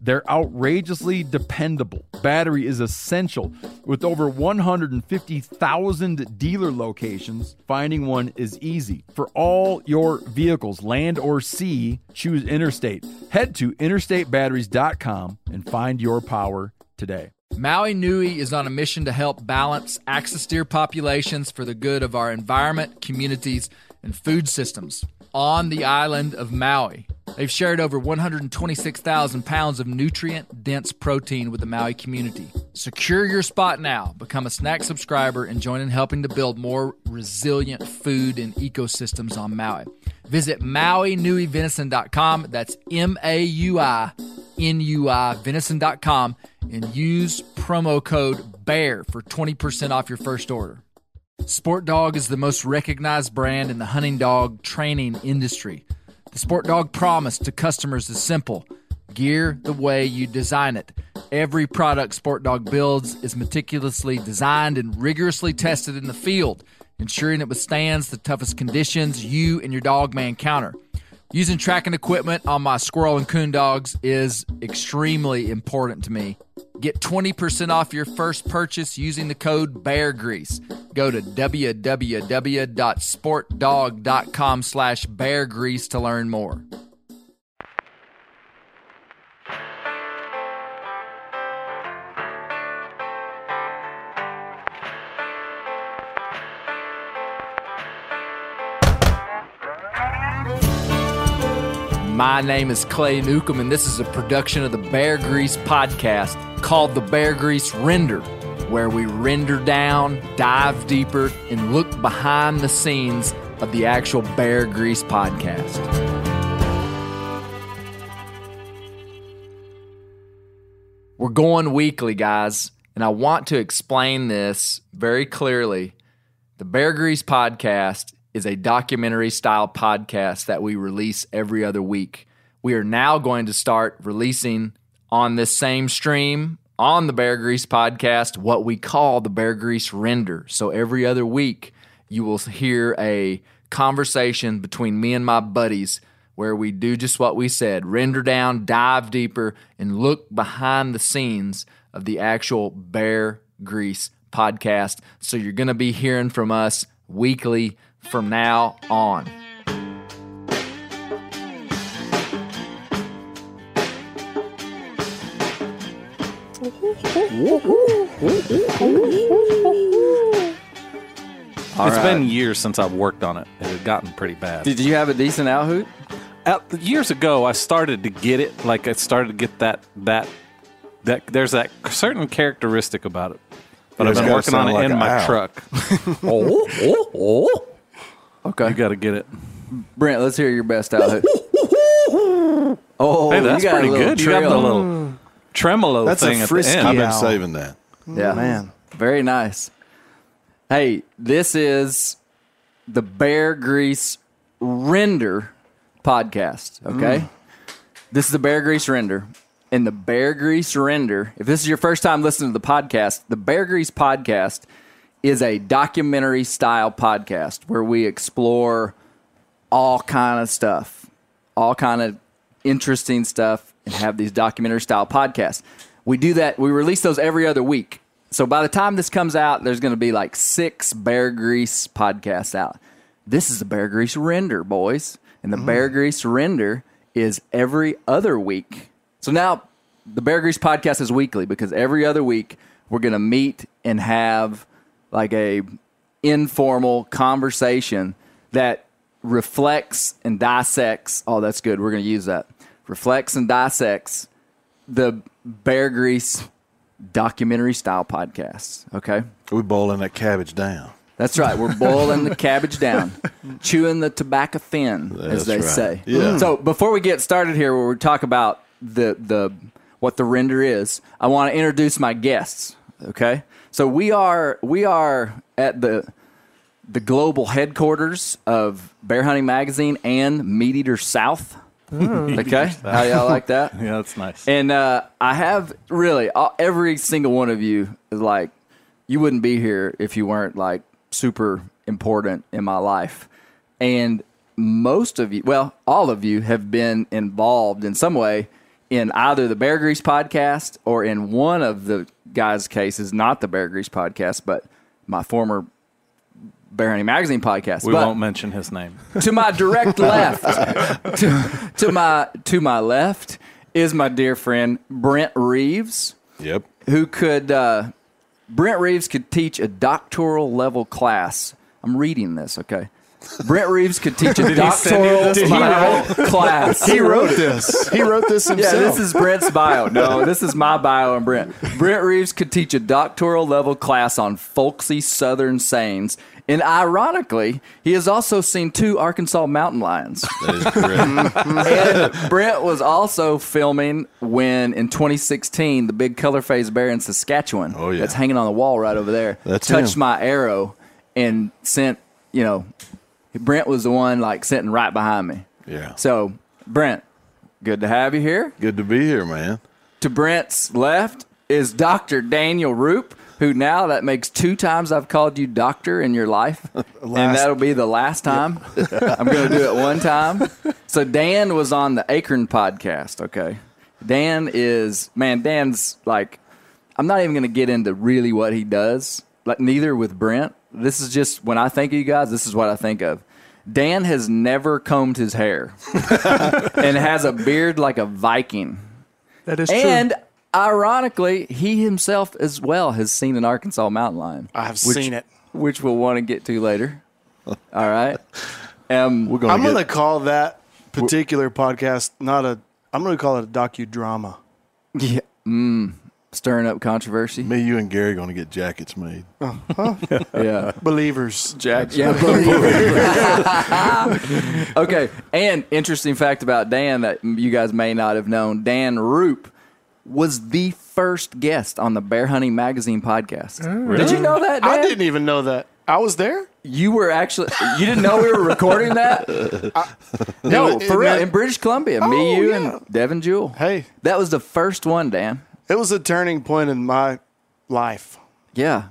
They're outrageously dependable. Battery is essential. With over 150,000 dealer locations, finding one is easy. For all your vehicles, land or sea, choose Interstate. Head to interstatebatteries.com and find your power today. Maui Nui is on a mission to help balance axis deer populations for the good of our environment, communities, and food systems on the island of Maui. They've shared over 126,000 pounds of nutrient dense protein with the Maui community. Secure your spot now. Become a snack subscriber and join in helping to build more resilient food and ecosystems on Maui. Visit MauiNuiVenison.com. That's M A U I N U I Venison.com and use promo code BEAR for 20% off your first order. Sport Dog is the most recognized brand in the hunting dog training industry. The Sport Dog promise to customers is simple gear the way you design it. Every product Sport Dog builds is meticulously designed and rigorously tested in the field, ensuring it withstands the toughest conditions you and your dog may encounter. Using tracking equipment on my squirrel and coon dogs is extremely important to me. Get 20% off your first purchase using the code BEARGREASE. Go to www.sportdog.com slash beargrease to learn more. My name is Clay Newcomb, and this is a production of the Bear Grease podcast called The Bear Grease Render, where we render down, dive deeper, and look behind the scenes of the actual Bear Grease podcast. We're going weekly, guys, and I want to explain this very clearly. The Bear Grease podcast is a documentary style podcast that we release every other week. We are now going to start releasing on this same stream on the Bear Grease podcast what we call the Bear Grease Render. So every other week, you will hear a conversation between me and my buddies where we do just what we said render down, dive deeper, and look behind the scenes of the actual Bear Grease podcast. So you're going to be hearing from us weekly from now on. It's right. been years since I've worked on it. It had gotten pretty bad. Did you have a decent owl hoot? Out- years ago, I started to get it. Like I started to get that that that. There's that certain characteristic about it. But Yeah, I've been working on it like in my owl. truck. oh, oh, oh! Okay. You got to get it. Brent, let's hear your best owl hoot. oh, Hey, that's oh, you got pretty little good. You got the little tremolo That's thing a at frisky the end. I've been owl. saving that. Mm, yeah, man. Very nice. Hey, this is the Bear Grease Render podcast. Okay, mm. this is the Bear Grease Render, and the Bear Grease Render. If this is your first time listening to the podcast, the Bear Grease podcast is a documentary style podcast where we explore all kind of stuff, all kind of interesting stuff, and have these documentary style podcasts. We do that. We release those every other week. So by the time this comes out, there's going to be like six Bear Grease podcasts out. This is the Bear Grease Render, boys, and the mm. Bear Grease Render is every other week. So now the Bear Grease podcast is weekly because every other week we're going to meet and have like a informal conversation that reflects and dissects. Oh, that's good. We're going to use that. Reflects and dissects the Bear Grease documentary style podcasts. Okay. We're boiling that cabbage down. That's right. We're boiling the cabbage down, chewing the tobacco thin, as That's they right. say. Yeah. So before we get started here, where we talk about the the what the render is, I want to introduce my guests. Okay. So we are we are at the the global headquarters of Bear Hunting Magazine and Meat Eater South. Okay, how y'all like that? Yeah, that's nice. And uh, I have really all, every single one of you is like, you wouldn't be here if you weren't like super important in my life. And most of you, well, all of you have been involved in some way in either the Bear Grease podcast or in one of the guys' cases, not the Bear Grease podcast, but my former Bear Hunting Magazine podcast. we But- won't mention his name. to my direct left, to, to my to my left is my dear friend Brent Reeves, Yep. who could uh, Brent Reeves could teach a doctoral level class. I'm reading this, okay. Brent Reeves could teach a doctoral Did he level class. He wrote this. He wrote this himself. Yeah, this is Brent's bio. No, this is my bio and Brent. Brent Reeves could teach a doctoral level class on folksy Southern sayings. And ironically, he has also seen two Arkansas mountain lions. That is correct. and Brent was also filming when in 2016 the big color phase bear in Saskatchewan Oh, yeah. that's hanging on the wall right over there That's touched him. my arrow and sent, you know, Brent was the one like sitting right behind me. yeah. So, Brent, good to have you here. Good to be here, man. To Brent's left is Dr. Daniel Roop, who now that makes two times I've called you doctor in your life. and that'll be the last time. I'm going to do it one time. So Dan was on the Acorn podcast, okay? Dan is, man, Dan's like, I'm not even going to get into really what he does, like neither with Brent. This is just, when I think of you guys, this is what I think of. Dan has never combed his hair and has a beard like a Viking. that is true. And ironically, he himself as well has seen an Arkansas mountain lion. I have which- seen it. Which we'll want to get to later. All right. Um, We're gonna I'm going to call that particular podcast not a. I'm going to call it a docudrama. yeah, mm, stirring up controversy. me, you, and Gary going to get jackets made. Yeah. Believers. Jack. Yeah. believers. okay. And interesting fact about Dan that you guys may not have known Dan Roop was the first guest on the Bear Hunting Magazine podcast. Oh. Did you know that, Dan? I didn't even know that. I was there. You were actually you didn't know we were recording that? no, It- for real. In British Columbia, me, Oh, you, yeah. and Devin Jewell. Hey, That was the first one, Dan. it was a turning point in my life. Yeah,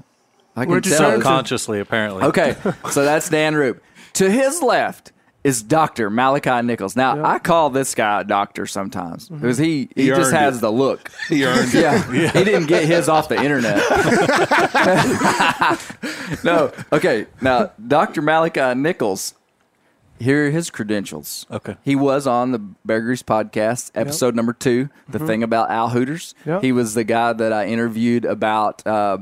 I can Where'd you tell. start? It was- Consciously, apparently. Okay, so that's Dan Roop. To his left is Doctor Malachi Nichols. Now I call this guy a doctor sometimes Mm-hmm. because he he, He just has it. the look. He earned it. Yeah, he didn't get his off the internet. no, okay. Now, Dr. Malachi Nichols, here are his credentials. Okay. He was on the Bear Grease podcast, episode number two, the thing about owl hooters. Yep. He was the guy that I interviewed about uh,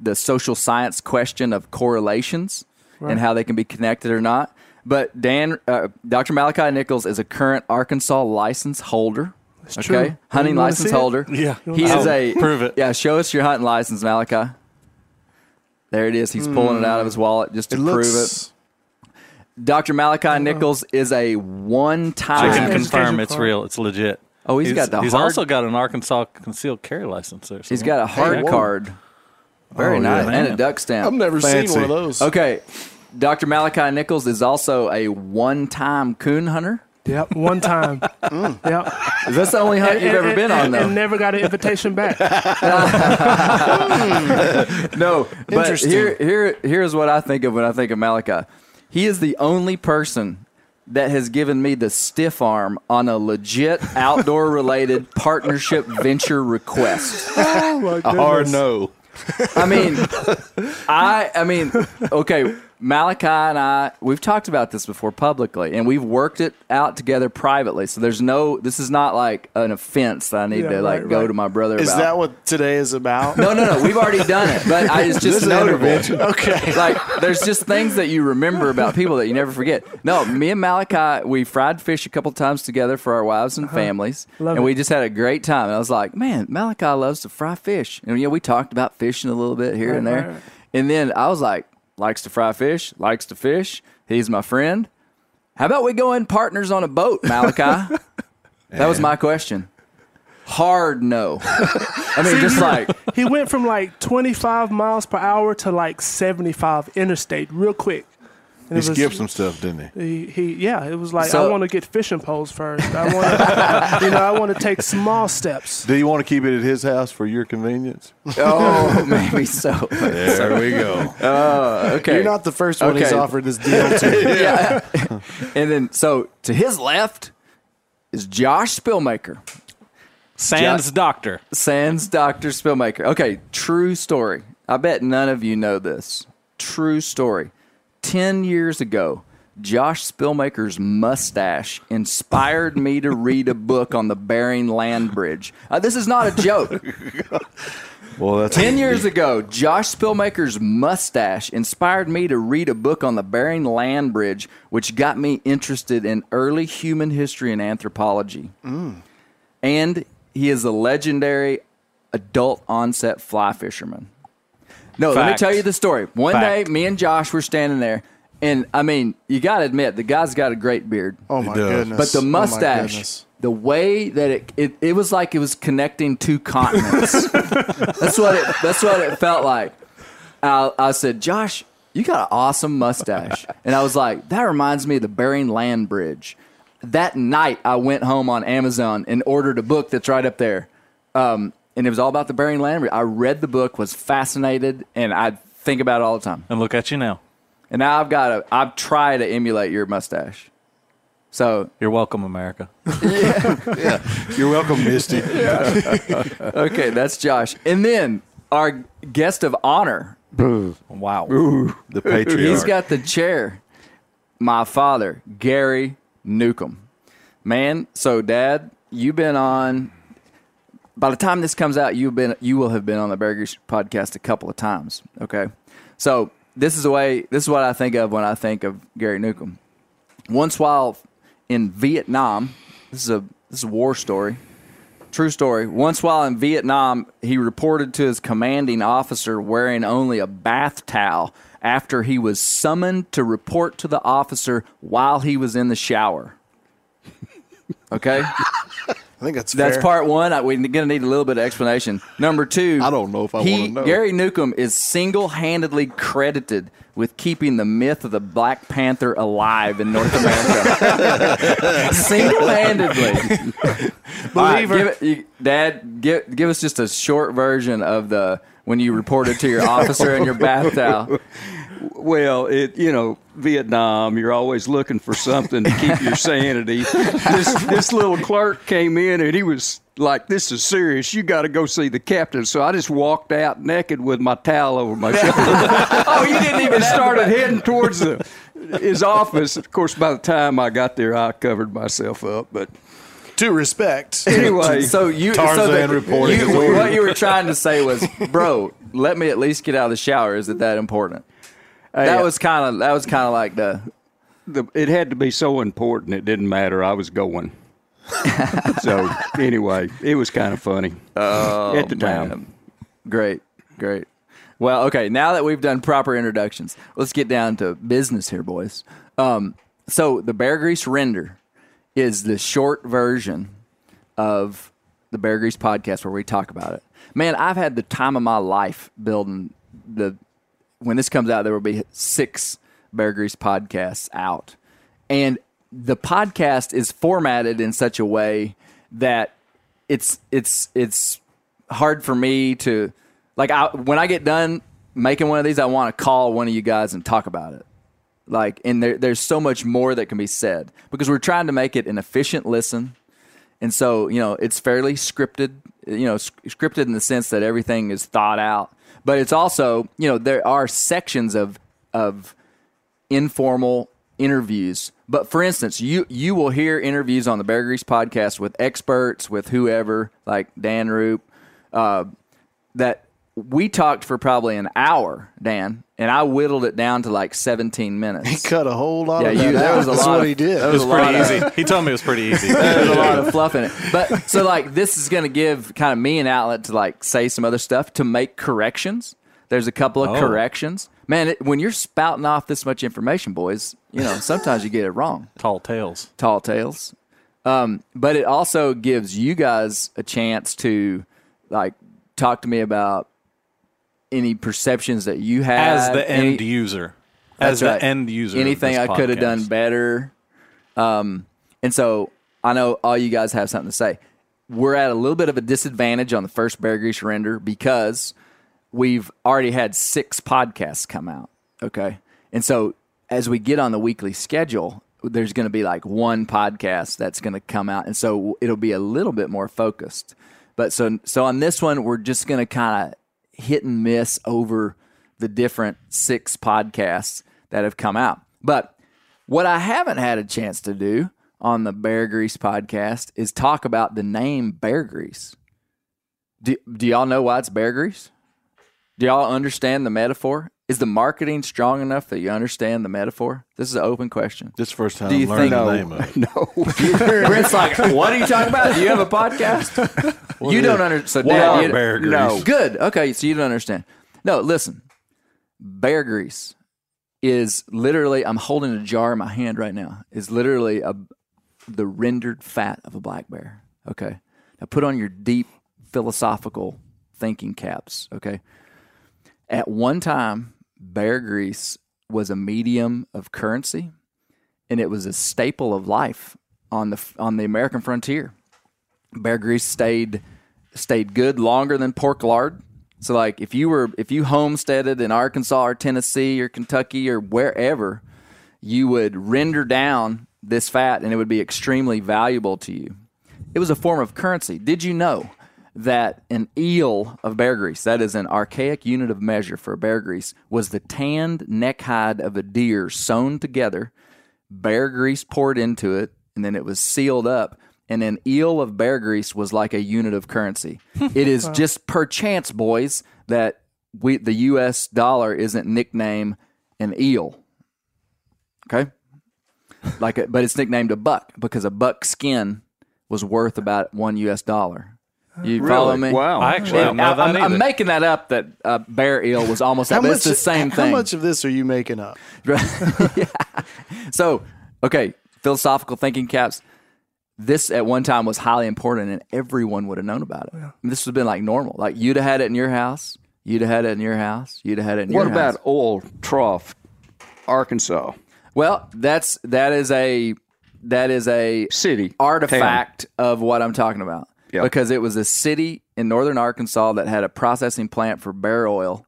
the social science question of correlations and how they can be connected or not. But Dan, uh, Dr. Malachi Nichols is a current Arkansas license holder. okay, true. hunting license see it? holder. Yeah. he is a prove it. Yeah, show us your hunting license, Malachi. There it is. He's pulling it out of his wallet just to It prove it. Dr. Malachi Nichols is a one-time. I can confirm it's real. It's legit. Oh, he's got the He's hard- also got an Arkansas concealed carry license there. He's got a hard whoa. card. Very Oh, nice, yeah. and a duck stamp. I've never Fancy. seen one of those. Okay, Dr. Malachi Nichols is also a one-time coon hunter. Yep, one time. Mm. Yep. Is that the only hunt you've ever been on, and, though? and never got an invitation back. Hmm. No, but Interesting. here, here, here's what I think of when I think of Malachi. He is the only person that has given me the stiff arm on a legit outdoor related partnership venture request. Oh my A hard no. I mean, I, I mean, okay. Malachi and I, we've talked about this before publicly, and we've worked it out together privately. So there's no, this is not like an offense that I need Yeah, to like right, go right. to my brother Is about. that what today is about? no, no, no. We've already done it, but I, it's just is notable. intervention. Okay. like there's just things that you remember about people that you never forget. No, me and Malachi, we fried fish a couple times together for our wives and families, Uh-huh. Love and it. we just had a great time. And I was like, man, Malachi loves to fry fish, and you know we talked about fishing a little bit here and there, right, right. and then I was like, likes to fry fish, likes to fish. He's my friend. How about we go in partners on a boat, Malachi? that was my question. Hard no. I mean, just like He went from like 25 miles per hour to like 75 interstate real quick. And He it was- skipped some stuff, didn't he? He, he yeah, it was like So- I want to get fishing poles first. I want to, you know, I want to take small steps. Do you want to keep it at his house for your convenience? Oh, maybe so. There we go. Uh, okay. You're not the first one he's offered this deal to. yeah. and then, so to his left is Josh Spillmaker, Sans Just- doctor. Sans Dr. Spillmaker. Okay, true story. I bet none of you know this. True story. 10 years ago, Josh Spillmaker's mustache inspired me to read a book on the Bering Land Bridge. Uh, this is not a joke. Well, that's 10 years ago, Josh Spillmaker's mustache inspired me to read a book on the Bering Land Bridge, which got me interested in early human history and anthropology. And he is a legendary adult onset fly fisherman. No, let me tell you the story. One Fact. day, me and Josh were standing there, and I mean, you got to admit, the guy's got a great beard. Oh my goodness! But the Oh, mustache, goodness. the way that it, it it was like it was connecting two continents. that's what it that's what it felt like. I, I said, Josh, you got an awesome mustache, and I was like, that reminds me of the Bering Land Bridge. That night, I went home on Amazon and ordered a book that's right up there, um, and it was all about the Bering Land I read the book, was fascinated, and I think about it all the time. And look at you now. And now I've got to I've tried to emulate your mustache. So You're welcome, America. Yeah, You're welcome, Misty. Okay, that's Josh. And then our guest of honor, Wow. The patriarch. he's got the chair. My father, Gary Newcomb. Man, so dad, you've been on by the time this comes out, you've been you will have been on the Bear Grease podcast a couple of times. Okay. So this is the way this is what I think of when I think of Gary Newcomb. Once while in Vietnam, this is a this is a war story. True story. Once while in Vietnam, he reported to his commanding officer wearing only a bath towel after he was summoned to report to the officer while he was in the shower. Okay? I think that's That's fair. part one. I, we're going to need a little bit of explanation. Number two, I don't know if I he- wanna know. Gary Newcomb is single handedly credited with keeping the myth of the Black Panther alive in North America. single Believer. give it, you, Dad, give, give us just a short version of the when you reported to your officer in your bath towel. Well, it you know Vietnam, you're always looking for something to keep your sanity. This this little clerk came in and he was like, "This is serious. You got to go see the captain." So I just walked out naked with my towel over my shoulder Oh, you didn't even started heading towards the his office. Of course, by the time I got there, I covered myself up. But to respect. anyway, So you Tarzan so the- reporting you- what you were trying to say was, bro, let me at least get out of the shower. Is it that important? That Hey, was kind of that was kind of like the the, it had to be so important it didn't matter. I was going. so anyway, it was kind of funny at the time. man. Great, great. Well, okay. Now that we've done proper introductions, let's get down to business here, boys. Um, so the Bear Grease render is the short version of the Bear Grease podcast where we talk about it. Man, I've had the time of my life building the. When this comes out, there will be six Bear Grease podcasts out, and the podcast is formatted in such a way that it's it's it's hard for me to like I, when I get done making one of these, I want to call one of you guys and talk about it. Like, and there, there's so much more that can be said because we're trying to make it an efficient listen, and so you know it's fairly scripted. You know, scripted in the sense that everything is thought out, but it's also you know there are sections of of informal interviews. But for instance, you you will hear interviews on the Bear Grease podcast with experts, with whoever, like Dan Roop, uh, that we talked for probably an hour, Dan, and I whittled it down to like 17 minutes. He cut a whole lot Yeah, of you- that there out. was a That's lot what of- he did. That It was a lot pretty of- easy. He told me it was pretty easy. There's a lot of fluff in it. But so like this is going to give kind of me an outlet to like say some other stuff to make corrections. There's a couple of Oh. corrections. Man, it, when you're spouting off this much information, boys, you know, sometimes you get it wrong. Tall tales. Tall tales. Um, but it also gives you guys a chance to like talk to me about any perceptions that you have As the any- end user. as That's the right. end user. Anything I could have done better. Um, and so I know all you guys have something to say. We're at a little bit of a disadvantage on the first Bear Grease render because we've already had six podcasts come out. Okay. And so as we get on the weekly schedule, there's going to be like one podcast that's going to come out. And so it'll be a little bit more focused. But so, so on this one, we're just going to kind of hit and miss over the different six podcasts that have come out. But what I haven't had a chance to do on the Bear Grease podcast is talk about the name Bear Grease. Do, do y'all know why it's Bear Grease? Do y'all understand the metaphor? Is the marketing strong enough that you understand the metaphor? This is an open question. This is the first time Do you I'm learning think- the name of it. No. Brent's like, what are you talking about? Do you have a podcast? you don't understand. So, What Dad, are you- Bear Grease? no. Good. Okay, so you don't understand. No, listen. Bear grease is literally I'm holding a jar in my hand right now. Is literally a the rendered fat of a black bear. Okay. Now put on your deep philosophical thinking caps, okay? At one time, bear grease was a medium of currency and it was a staple of life on the on the American frontier. Bear grease stayed stayed good longer than pork lard. So like if you were if you homesteaded in Arkansas or Tennessee or Kentucky or wherever, you would render down this fat and it would be extremely valuable to you. It was a form of currency. Did you know that an eel of bear grease, that is an archaic unit of measure for bear grease, was the tanned neck hide of a deer sewn together, bear grease poured into it, and then it was sealed up. And an eel of bear grease was like a unit of currency. it is just per chance, boys, that we the U.S. dollar isn't nicknamed an eel. Okay, like, a, but it's nicknamed a buck because a buck skin was worth about one U.S. dollar. You follow me? Wow. I actually don't know I, that am making that up. That uh, bear eel was almost that, but it's the same thing. how much of this are you making up? Yeah. So, okay, philosophical thinking caps. This at one time was highly important, and everyone would have known about it. This would have been like normal. Like you'd have had it in your house. You'd have had it in your house. You'd have had it in your house. What your about house. oil trough, Arkansas Well, that's that is a that is a city artifact of what I'm talking about. Yeah. Because it was a city in northern Arkansas that had a processing plant for bear oil,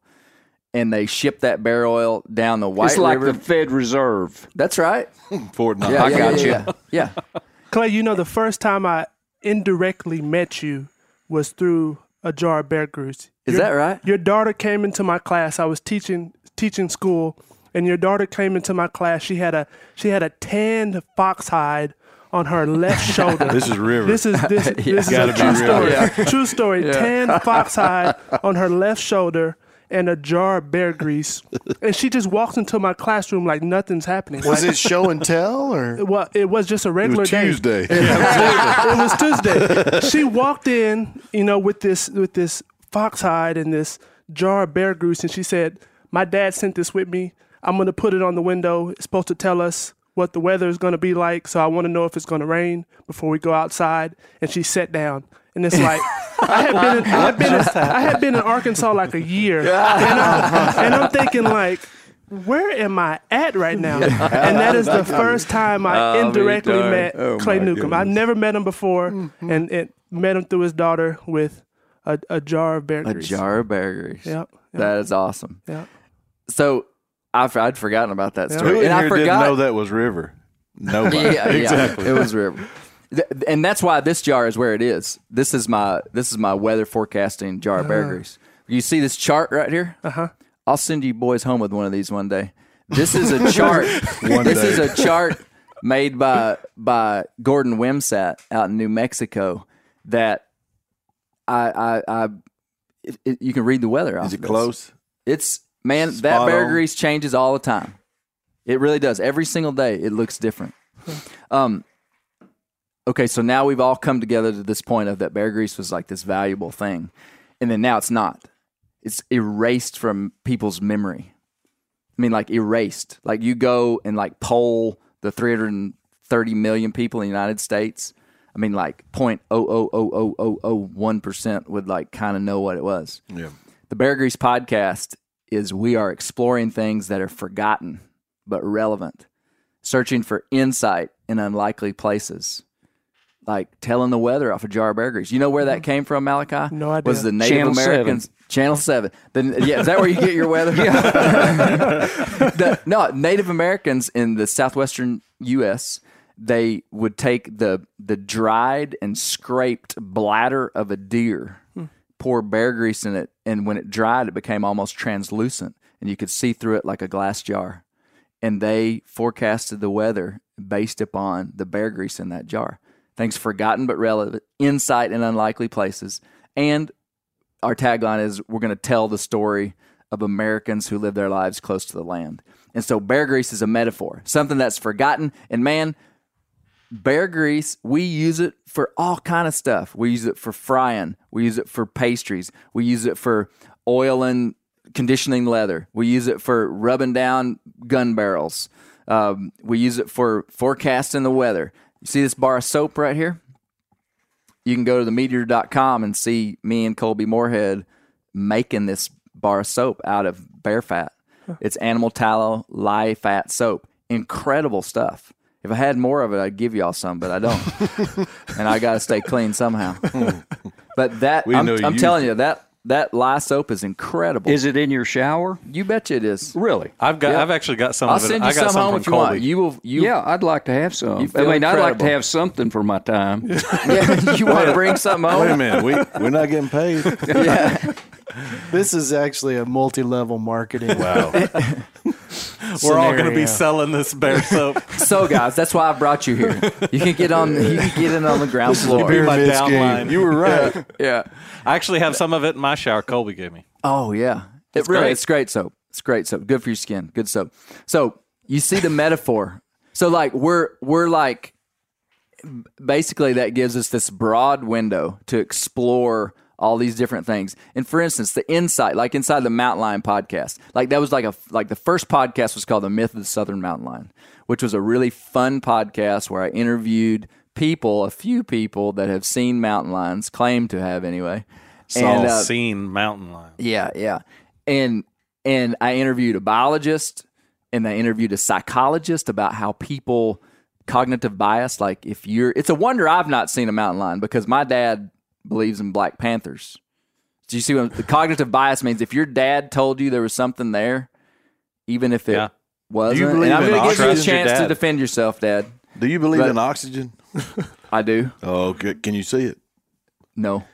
and they shipped that bear oil down the? White It's like River. the Fed Reserve. That's right. Fort Knox. Yeah, I yeah, got yeah, you. Yeah. yeah. Clay, you know, the first time I indirectly met you was through a jar of bear grease. Is Your- that right? Your daughter came into my class. I was teaching teaching school, and your daughter came into my class. She had a she had a tanned fox hide on her left shoulder. This is River. This is this, this is Gotta a be true real. story. True story. Tan fox hide on her left shoulder and a jar of bear grease, and she just walks into my classroom like nothing's happening. Was Like, it show and tell or? Well, it was just a It regular was day. Tuesday. it was Tuesday. She walked in, you know, with this with this fox hide and this jar of bear grease, and she said, "My dad sent this with me. I'm gonna put it on the window. It's supposed to tell us what the weather is gonna be like. So I want to know if it's gonna rain before we go outside." And she sat down, and it's like. I had been in, I had been in, I had been in Arkansas like a year, and I'm, and I'm thinking like, where am I at right now? And that is the first time I ah, indirectly met Oh, Clay Newcomb. I goodness. never met him before, mm-hmm. and it met him through his daughter with a, a jar of bear A jar of bear grease. Yep. yep, That is awesome. yep. So I, I'd forgotten about that story. Who in and I here forgot. didn't know that was River? Nobody. Yeah, exactly. It was river. Th- And that's why this jar is where it is. This is my this is my weather forecasting jar of bear grease. You see this chart right here? Uh huh. I'll send you boys home with one of these one day. This is a chart. One this day. is a chart made by by Gordon Wimsat out in New Mexico that I I, I it, it- you can read the weather off Is it of this. close? It's man, that bear on. grease changes all the time. It really does. Every single day, it looks different. Um. Okay, so now we've all come together to this point of that bear grease was like this valuable thing, and then now it's not. It's erased from people's memory. I mean, like erased. Like you go and like poll the 330 million people in the United States. I mean, like point oh oh oh oh oh oh one percent would like kind of know what it was Yeah. the Bear Grease podcast is we are exploring things that are forgotten but relevant, searching for insight in unlikely places. Like telling the weather off a jar of bear grease. You know where that mm-hmm. came from, Malachi? No idea. Was the Native Channel seven. Americans Channel Seven? Then yeah, is that where you get your weather? The- no, Native Americans in the southwestern U.S. They would take the the dried and scraped bladder of a deer, pour bear grease in it, and when it dried, it became almost translucent, and you could see through it like a glass jar. And they forecasted the weather based upon the bear grease in that jar. Things forgotten but relevant, insight in unlikely places, and our tagline is we're going to tell the story of Americans who live their lives close to the land. And so bear grease is a metaphor, something that's forgotten. And man, bear grease, we use it for all kind of stuff. We use it for frying, we use it for pastries, we use it for oil and conditioning leather, we use it for rubbing down gun barrels, um, we use it for forecasting the weather. You see this bar of soap right here? you can go to themeateater.com and see me and Colby Moorhead making this bar of soap out of bear fat. It's animal tallow, lye fat soap. Incredible stuff. If I had more of it, I'd give y'all some, but I don't. and I got to stay clean somehow. but that, We I'm, know I'm use telling you, that, that lye soap is incredible. Is it in your shower? you betcha it is. Really? I've got. Yeah. I've actually got some I'll of it. send you I got some home if you want. You will. You, yeah, I'd like to have some. I feel mean, I'd like to have something for my time. yeah, you want to bring something home? Wait a minute, we we're not getting paid. Yeah. This is actually a multi-level marketing. Wow. We're all going to be selling this bear soap. So, guys, that's why I brought you here. You can get on. You can get in on the ground floor. Be my Pyramid downline. You were right. Yeah. I actually have some of it in my shower. Colby gave me. Oh yeah. It really great. it's great soap. It's great soap. Good for your skin. Good soap. So you see the metaphor. So like we're we're like basically that gives us this broad window to explore all these different things. And for instance, the insight, like inside the Mountain Lion podcast, like that was like a like the first podcast was called The Myth of the Southern Mountain Lion, which was a really fun podcast where I interviewed people, a few people that have seen mountain lions, claim to have anyway. Saw uh, seen mountain lion. yeah, yeah. And and I interviewed a biologist and I interviewed a psychologist about how people cognitive bias like if you're it's a wonder I've not seen a mountain lion because my dad believes in black panthers. Do you see what the cognitive bias means if your dad told you there was something there even if it Yeah. wasn't you believe and I'm going to give you a chance Your to defend yourself dad. Do you believe But- in oxygen? I do. Oh, okay. Can you see it? No.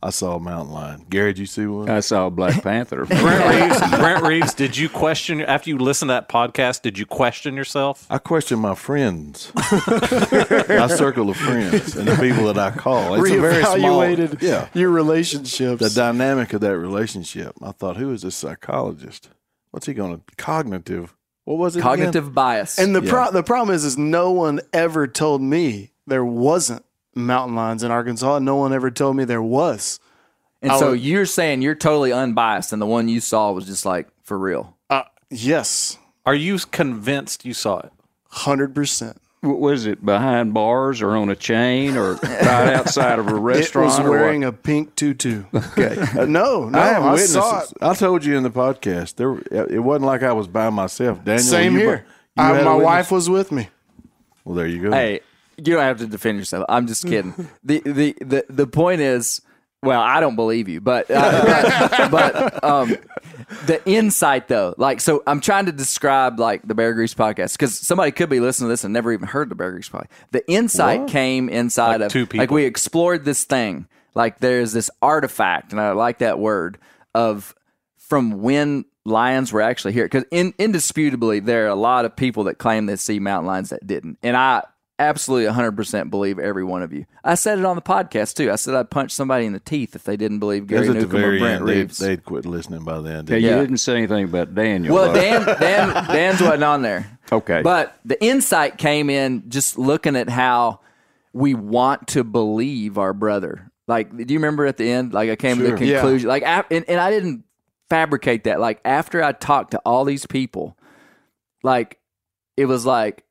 I saw a mountain lion. Gary, did you see one? I saw a Black Panther. Brent Reeves. Brent Reeves. Did you question after you listened to that podcast? Did you question yourself? I question my friends, my circle of friends, and the people that I call. It's a very small. Reevaluated Yeah, your relationships. the dynamic of that relationship. I thought, who is this psychologist? What's he going to cognitive? What was it? again? Cognitive bias. and the Yeah. pro- the problem is, is no one ever told me there wasn't mountain lions in Arkansas. and No one ever told me there was. and I so would- you're saying you're totally unbiased and the one you saw was just like for real. Uh, yes, Are you convinced you saw it? hundred percent. W- was it behind bars or on a chain or right outside of a It restaurant? was wearing a pink tutu. Okay, Uh, no, no, I I, have witnesses. saw it. I told you in the podcast. There, it wasn't like I was by myself. Daniel, Same you, here. you I, my wife was with me. Well, there you go. Hey, you don't have to defend yourself. I'm just kidding. the, the the the point is, well, I don't believe you, but uh, but, um, the insight though, like, so I'm trying to describe like the Bear Grease podcast because somebody could be listening to this and never even heard the Bear Grease podcast. The insight came inside Like of two like we explored this thing. Like there's this artifact, and I like that word of from when lions were actually here. Because in, indisputably, there are a lot of people that claim they see mountain lions that didn't. And I absolutely 100% believe every one of you. I said it on the podcast too. I said I'd punch somebody in the teeth if they didn't believe Gary Because the Newcomb or Brent end, they, Reeves. they'd quit listening by then. Yeah, you Yeah. didn't say anything about Daniel. well, though. Dan, Dan, Dan's wasn't on there. Okay. But the insight came in just looking at how we want to believe our brother. Like, do you remember at the end? Like, I came to the Sure. Yeah. conclusion. Like, af- and, and I didn't fabricate that. Like, after I talked to all these people, like, it was like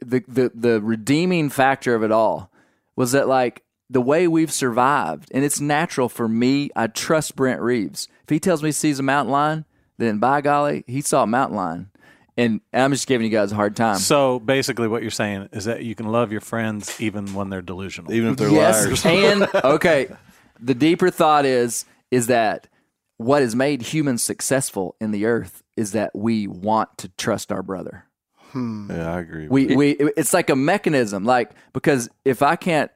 the the the redeeming factor of it all was that like the way we've survived, and it's natural for me. I trust Brent Reeves. If he tells me he sees a mountain lion, then by golly, he saw a mountain lion. And I'm just giving you guys a hard time. So basically, what you're saying is that you can love your friends even when they're delusional. Even if they're yes, liars. and okay, the deeper thought is is that what has made humans successful in the earth is that we want to trust our brother. Hmm. yeah, I agree. We we it's like a mechanism, like because if I can't,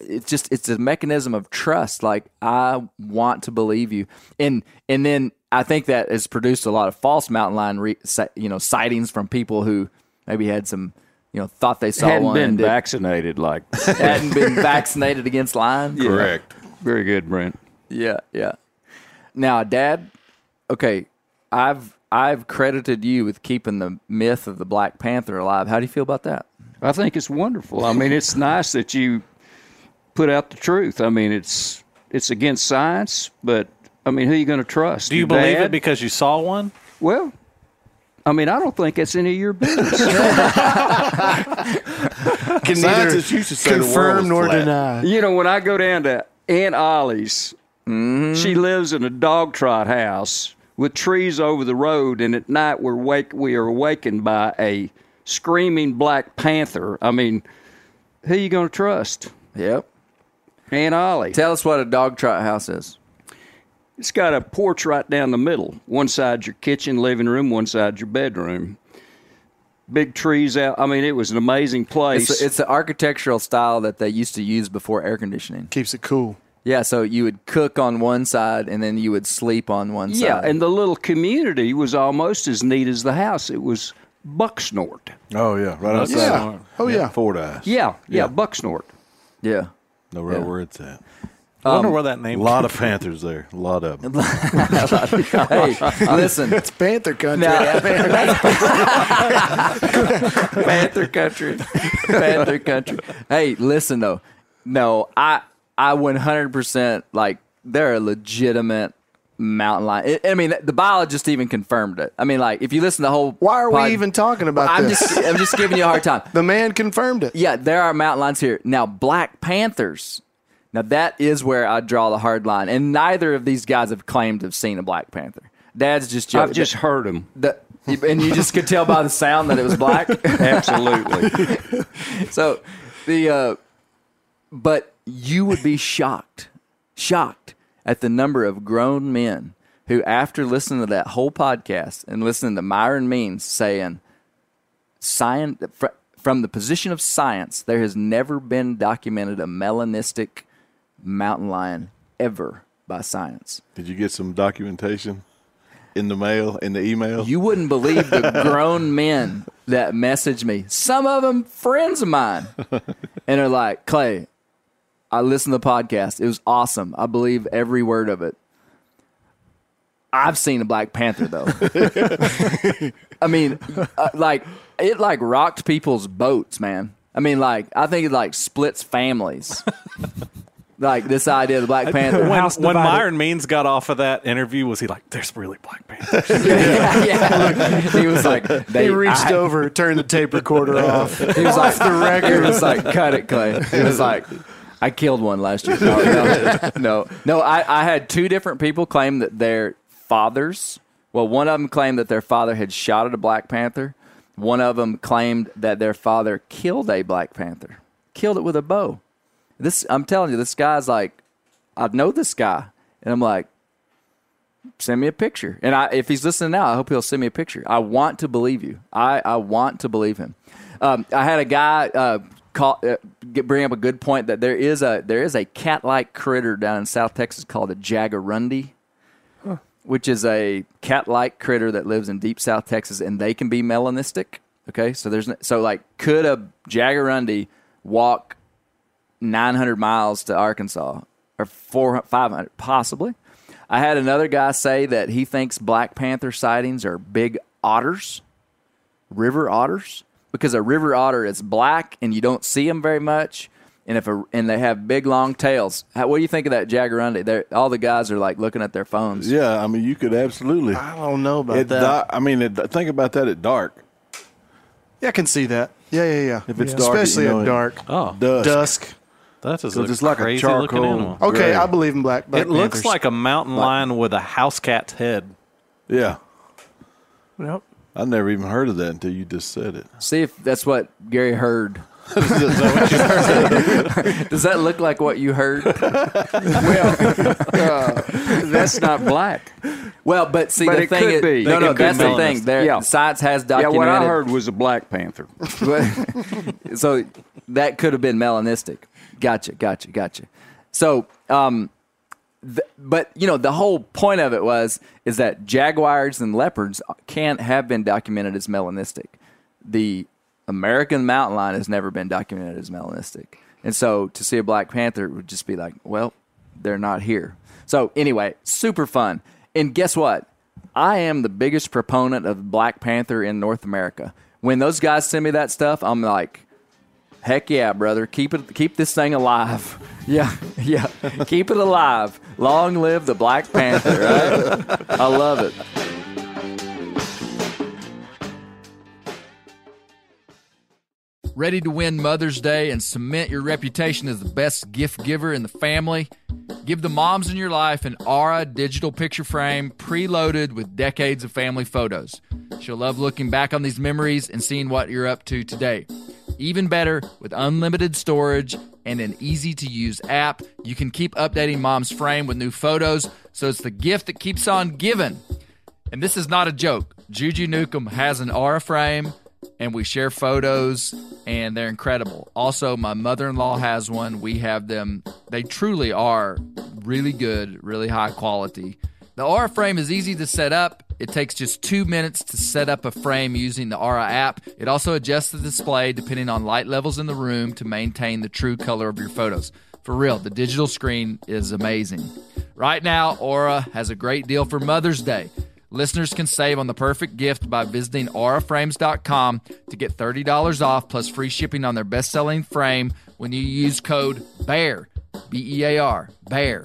it's just it's a mechanism of trust. Like I want to believe you, and and then I think that has produced a lot of false mountain lion, re, you know, sightings from people who maybe had some, you know, thought they saw Hadn't one been and did- vaccinated like. hadn't been vaccinated against lions. Correct. Very good, Brent. Yeah, yeah. Now, Dad, okay, I've I've credited you with keeping the myth of the Black Panther alive. How do you feel about that? I think it's wonderful. I mean, it's nice that you put out the truth. I mean, it's it's against science, but I mean, who are you going to trust? Do you Your believe dad? it because you saw one? Well, I mean, I don't think it's any of your business. Can Scientists used to say the world confirm nor flat. deny. you know, when I go down to Aunt Ollie's, mm-hmm. she lives in a dog trot house with trees over the road, and at night we're wake we are awakened by a screaming black panther. I mean, who you going to trust? Yep. Aunt Ollie. Tell us what a dog trot house is. It's got a porch right down the middle. One side's your kitchen, living room, one side your bedroom. Big trees out. I mean, it was an amazing place. It's it's the architectural style that they used to use before air conditioning. Keeps it cool. Yeah, so you would cook on one side and then you would sleep on one yeah, side. Yeah, and the little community was almost as neat as the house. It was Bucksnort. Oh yeah, right outside. Yeah. Oh yeah. Ford Eyes. Yeah, yeah, Yeah. Bucksnort. yeah. No right Yeah. where it's at. I Um, wonder where that name. A name lot of Panthers there. A lot of them. Hey, listen. It's Panther country. Now, Panther country, Panther country. Hey, listen though. No, I I 100% like they're a legitimate mountain lion. I- I mean, the biologist even confirmed it. I mean, like if you listen to the whole, Why are pod- we even talking about I'm this? just I'm just giving you a hard time. the man confirmed it. Yeah, there are mountain lions here. Now, Black Panthers. Now that is where I draw the hard line, and neither of these guys have claimed to have seen a Black Panther. Dad's just joking. I've just heard them. The, and you just could tell by the sound that it was black. Absolutely. so the uh, but you would be shocked, shocked at the number of grown men who, after listening to that whole podcast and listening to Myron Means saying, "Science fr- from the position of science, there has never been documented a melanistic mountain lion ever by science." Did you get some documentation in the mail, in the email? You wouldn't believe the grown men that message me. Some of them friends of mine, and are like, "Clay, I listened to the podcast. It was awesome. I believe every word of it." I've seen a Black Panther though. I mean, uh, like it like rocked people's boats, man. I mean, like I think it like splits families. like this idea of the Black Panther. when, House when. Myron Means got off of that interview, was he like, "There's really Black Panther"? yeah, yeah. He was like, they, He reached I- over, turned the tape recorder off. He was like, the record. He was like, cut it, Clay. He was like, I killed one last year. No, no, no. no I, I had two different people claim that their fathers, well, one of them claimed that their father had shot at a Black Panther. One of them claimed that their father killed a Black Panther, killed it with a bow. This, I'm telling you, this guy's like, I know this guy. And I'm like, send me a picture. And I, if he's listening now, I hope he'll send me a picture. I want to believe you. I, I want to believe him. Um, I had a guy uh, call, uh, get, bring up a good point that there is a there is a cat like critter down in South Texas called a jaguarundi, which is a cat like critter that lives in deep South Texas, and they can be melanistic. Okay, so there's so like could a jaguarundi walk 900 miles to Arkansas or 400, 500 possibly. I had another guy say that he thinks Black Panther sightings are big otters, river otters, because a river otter is black and you don't see them very much, and if a, and they have big long tails. How, what do you think of that jaguarundi? They're, all the guys are like looking at their phones. yeah, I mean, you could absolutely. I don't know about It that. I mean, it, think about that at dark. yeah, I can see that. Yeah, yeah, yeah. If it's Yeah. dark, especially you know, at dark, Oh, Dusk. dusk. that is Because a it's like a crazy looking charcoal. animal. Okay, gray. I believe in black. black It looks like a mountain lion with a house cat's head. Yeah. Yep. I never even heard of that until you just said it. See if that's what Gary heard. Does that look like what you heard? Well that's not black. Well, but see, But the it thing could is, be. no, no, could that's be. the thing. There, Yeah. science has Yeah, what I heard was a Black Panther. But- so that could have been melanistic. Gotcha, gotcha, gotcha. So, um, th- but you know, the whole point of it was is that jaguars and leopards can't have been documented as melanistic. The American mountain lion has never been documented as melanistic, and so to see a black panther would just be like, well, they're not here. So anyway, super fun. And guess what? I am the biggest proponent of Black Panther in North America. When those guys send me that stuff, I'm like, heck yeah, brother, keep it, keep this thing alive. Yeah, yeah, keep it alive. Long live the Black Panther. Right? I love it. Ready to win Mother's Day and cement your reputation as the best gift giver in the family? Give the moms in your life an Aura digital picture frame preloaded with decades of family photos. She'll love looking back on these memories and seeing what you're up to today. Even better, with unlimited storage and an easy to use app, you can keep updating mom's frame with new photos, so it's the gift that keeps on giving. And this is not a joke. Juju Newcomb has an Aura frame, and we share photos, and they're incredible. Also, my mother in law has one. We have them. They truly are really good, really high quality. The Aura frame is easy to set up. It takes just two minutes to set up a frame using the Aura app. It also adjusts the display depending on light levels in the room to maintain the true color of your photos. For real, the digital screen is amazing. Right now, Aura has a great deal for Mother's Day. Listeners can save on the perfect gift by visiting auraframes.com to get $30 off plus free shipping on their best selling frame when you use code BEAR, B E A R, BEAR.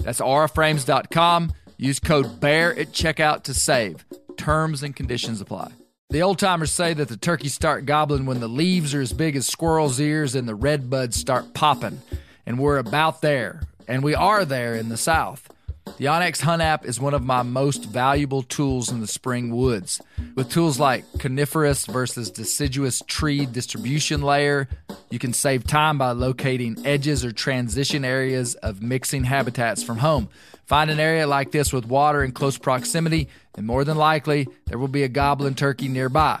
That's auraframes.com. Use code BEAR at checkout to save. Terms and conditions apply. The old timers say that the turkeys start gobbling when the leaves are as big as squirrels' ears and the red buds start popping. And we're about there. And we are there in the South. The onX Hunt app is one of my most valuable tools in the spring woods. With tools like coniferous versus deciduous tree distribution layer, you can save time by locating edges or transition areas of mixing habitats from home. Find an area like this with water in close proximity, and more than likely, there will be a goblin turkey nearby.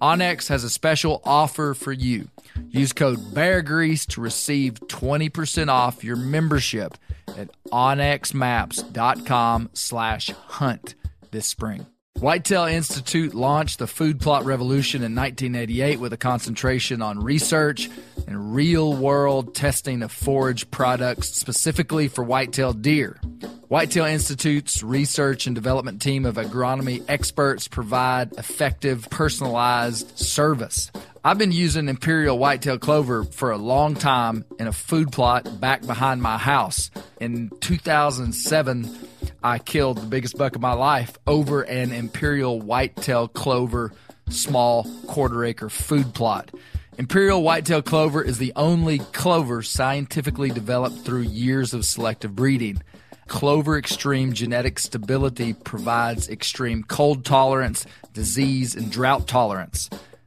onX has a special offer for you. Use code BEARGREASE to receive 20% off your membership at onxmaps.com slash hunt this spring. Whitetail Institute launched the food plot revolution in 1988 with a concentration on research and real world testing of forage products specifically for whitetail deer. Whitetail Institute's research and development team of agronomy experts provide effective, personalized service. I've been using Imperial Whitetail Clover for a long time in a food plot back behind my house. In 2007, I killed the biggest buck of my life over an Imperial Whitetail Clover small quarter acre food plot. Imperial Whitetail Clover is the only clover scientifically developed through years of selective breeding. Clover Extreme genetic stability provides extreme cold tolerance, disease, and drought tolerance.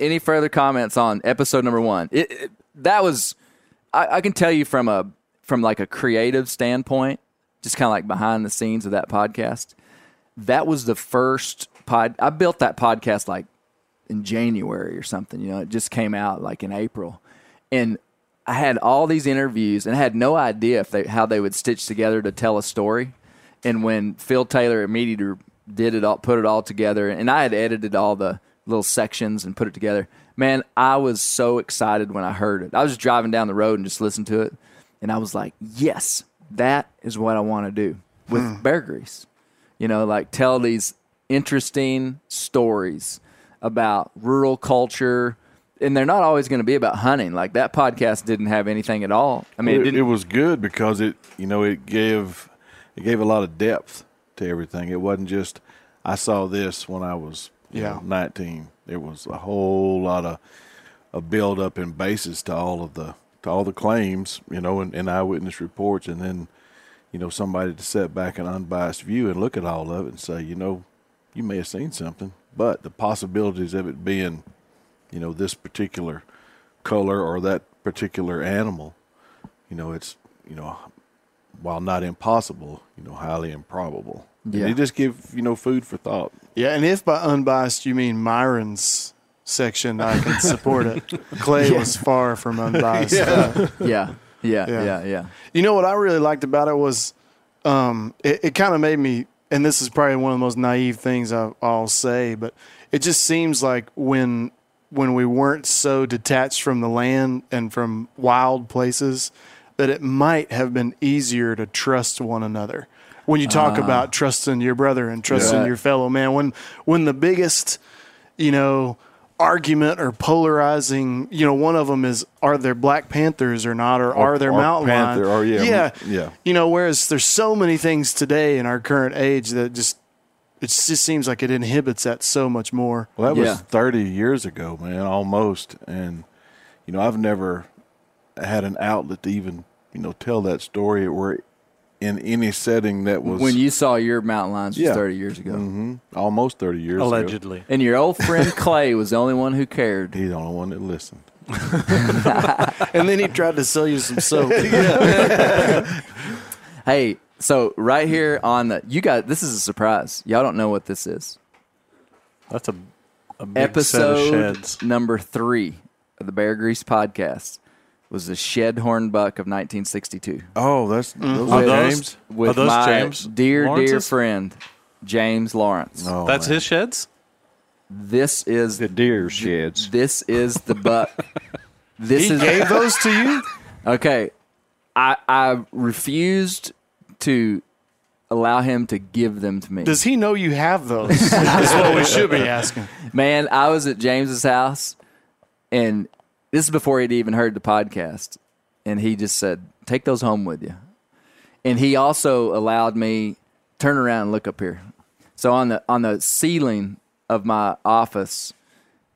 Any further comments on episode number one? It, it- that was, I, I can tell you from a from like a creative standpoint, just kind of like behind the scenes of that podcast. That was the first pod. I built that podcast like in January or something. You know, it just came out like in April, and I had all these interviews and I had no idea if they how they would stitch together to tell a story. And when Phil Taylor at did it all, put it all together, and I had edited all the little sections and put it together. Man, I was so excited when I heard it. I was just driving down the road and just listened to it, and I was like, "Yes, that is what I want to do with hmm. Bear Grease." You know, like tell these interesting stories about rural culture, and they're not always going to be about hunting. Like that podcast didn't have anything at all. I mean, it it, didn't. it was good because it you know it gave it gave a lot of depth to everything. It wasn't just I saw this when I was Yeah. know, 19. It was a whole lot of a build up and basis to all of the to all the claims, you know, and, and eyewitness reports, and then you know somebody to set back an unbiased view and look at all of it and say, you know, you may have seen something, but the possibilities of it being, you know, this particular color or that particular animal, you know, it's you know, while not impossible, you know, highly improbable. Yeah. They just give you know food for thought. Yeah, and if by unbiased you mean Myron's section, I can support it. Clay was far from unbiased. Yeah, yeah, Yeah. yeah, yeah. You know what I really liked about it was, um, it, it kind of made me, and this is probably one of the most naive things I, I'll say, but it just seems like when when we weren't so detached from the land and from wild places, that it might have been easier to trust one another. When you talk ah. about trusting your brother and trusting Yeah. your fellow man, when when the biggest, you know, argument or polarizing, you know, one of them is are there Black Panthers or not, or, are there or mountain Panther, lions? or yeah, yeah, yeah. You know, whereas there's so many things today in our current age that just it just seems like it inhibits that so much more. Well, that was Yeah. 30 years ago, man, almost. And, you know, I've never had an outlet to even, you know, tell that story or in any setting that was When you saw your mountain lions Yeah. 30 years ago. hmm almost 30 years ago. Allegedly. And your old friend Clay was the only one who cared. He's the only one that listened. And then he tried to sell you some soap. Hey, so right here on the you got this is a surprise. Y'all don't know what this is. That's a, a big set of Episode sheds. number three of the Bear Grease podcast was the shed horn buck of 1962 Oh, that's mm-hmm. those Are are those- James. with Are those my James dear dear friend James Lawrence. Oh, That's man. his sheds? This is The deer sheds. this is the buck. This he is gave those to you? Okay. I I refused to allow him to give them to me. Does he know you have those? That's what we should be asking. Man, I was at James's house and this is before he'd even heard the podcast. And he just said, Take those home with you. And he also allowed me turn around and look up here. So on the on the ceiling of my office,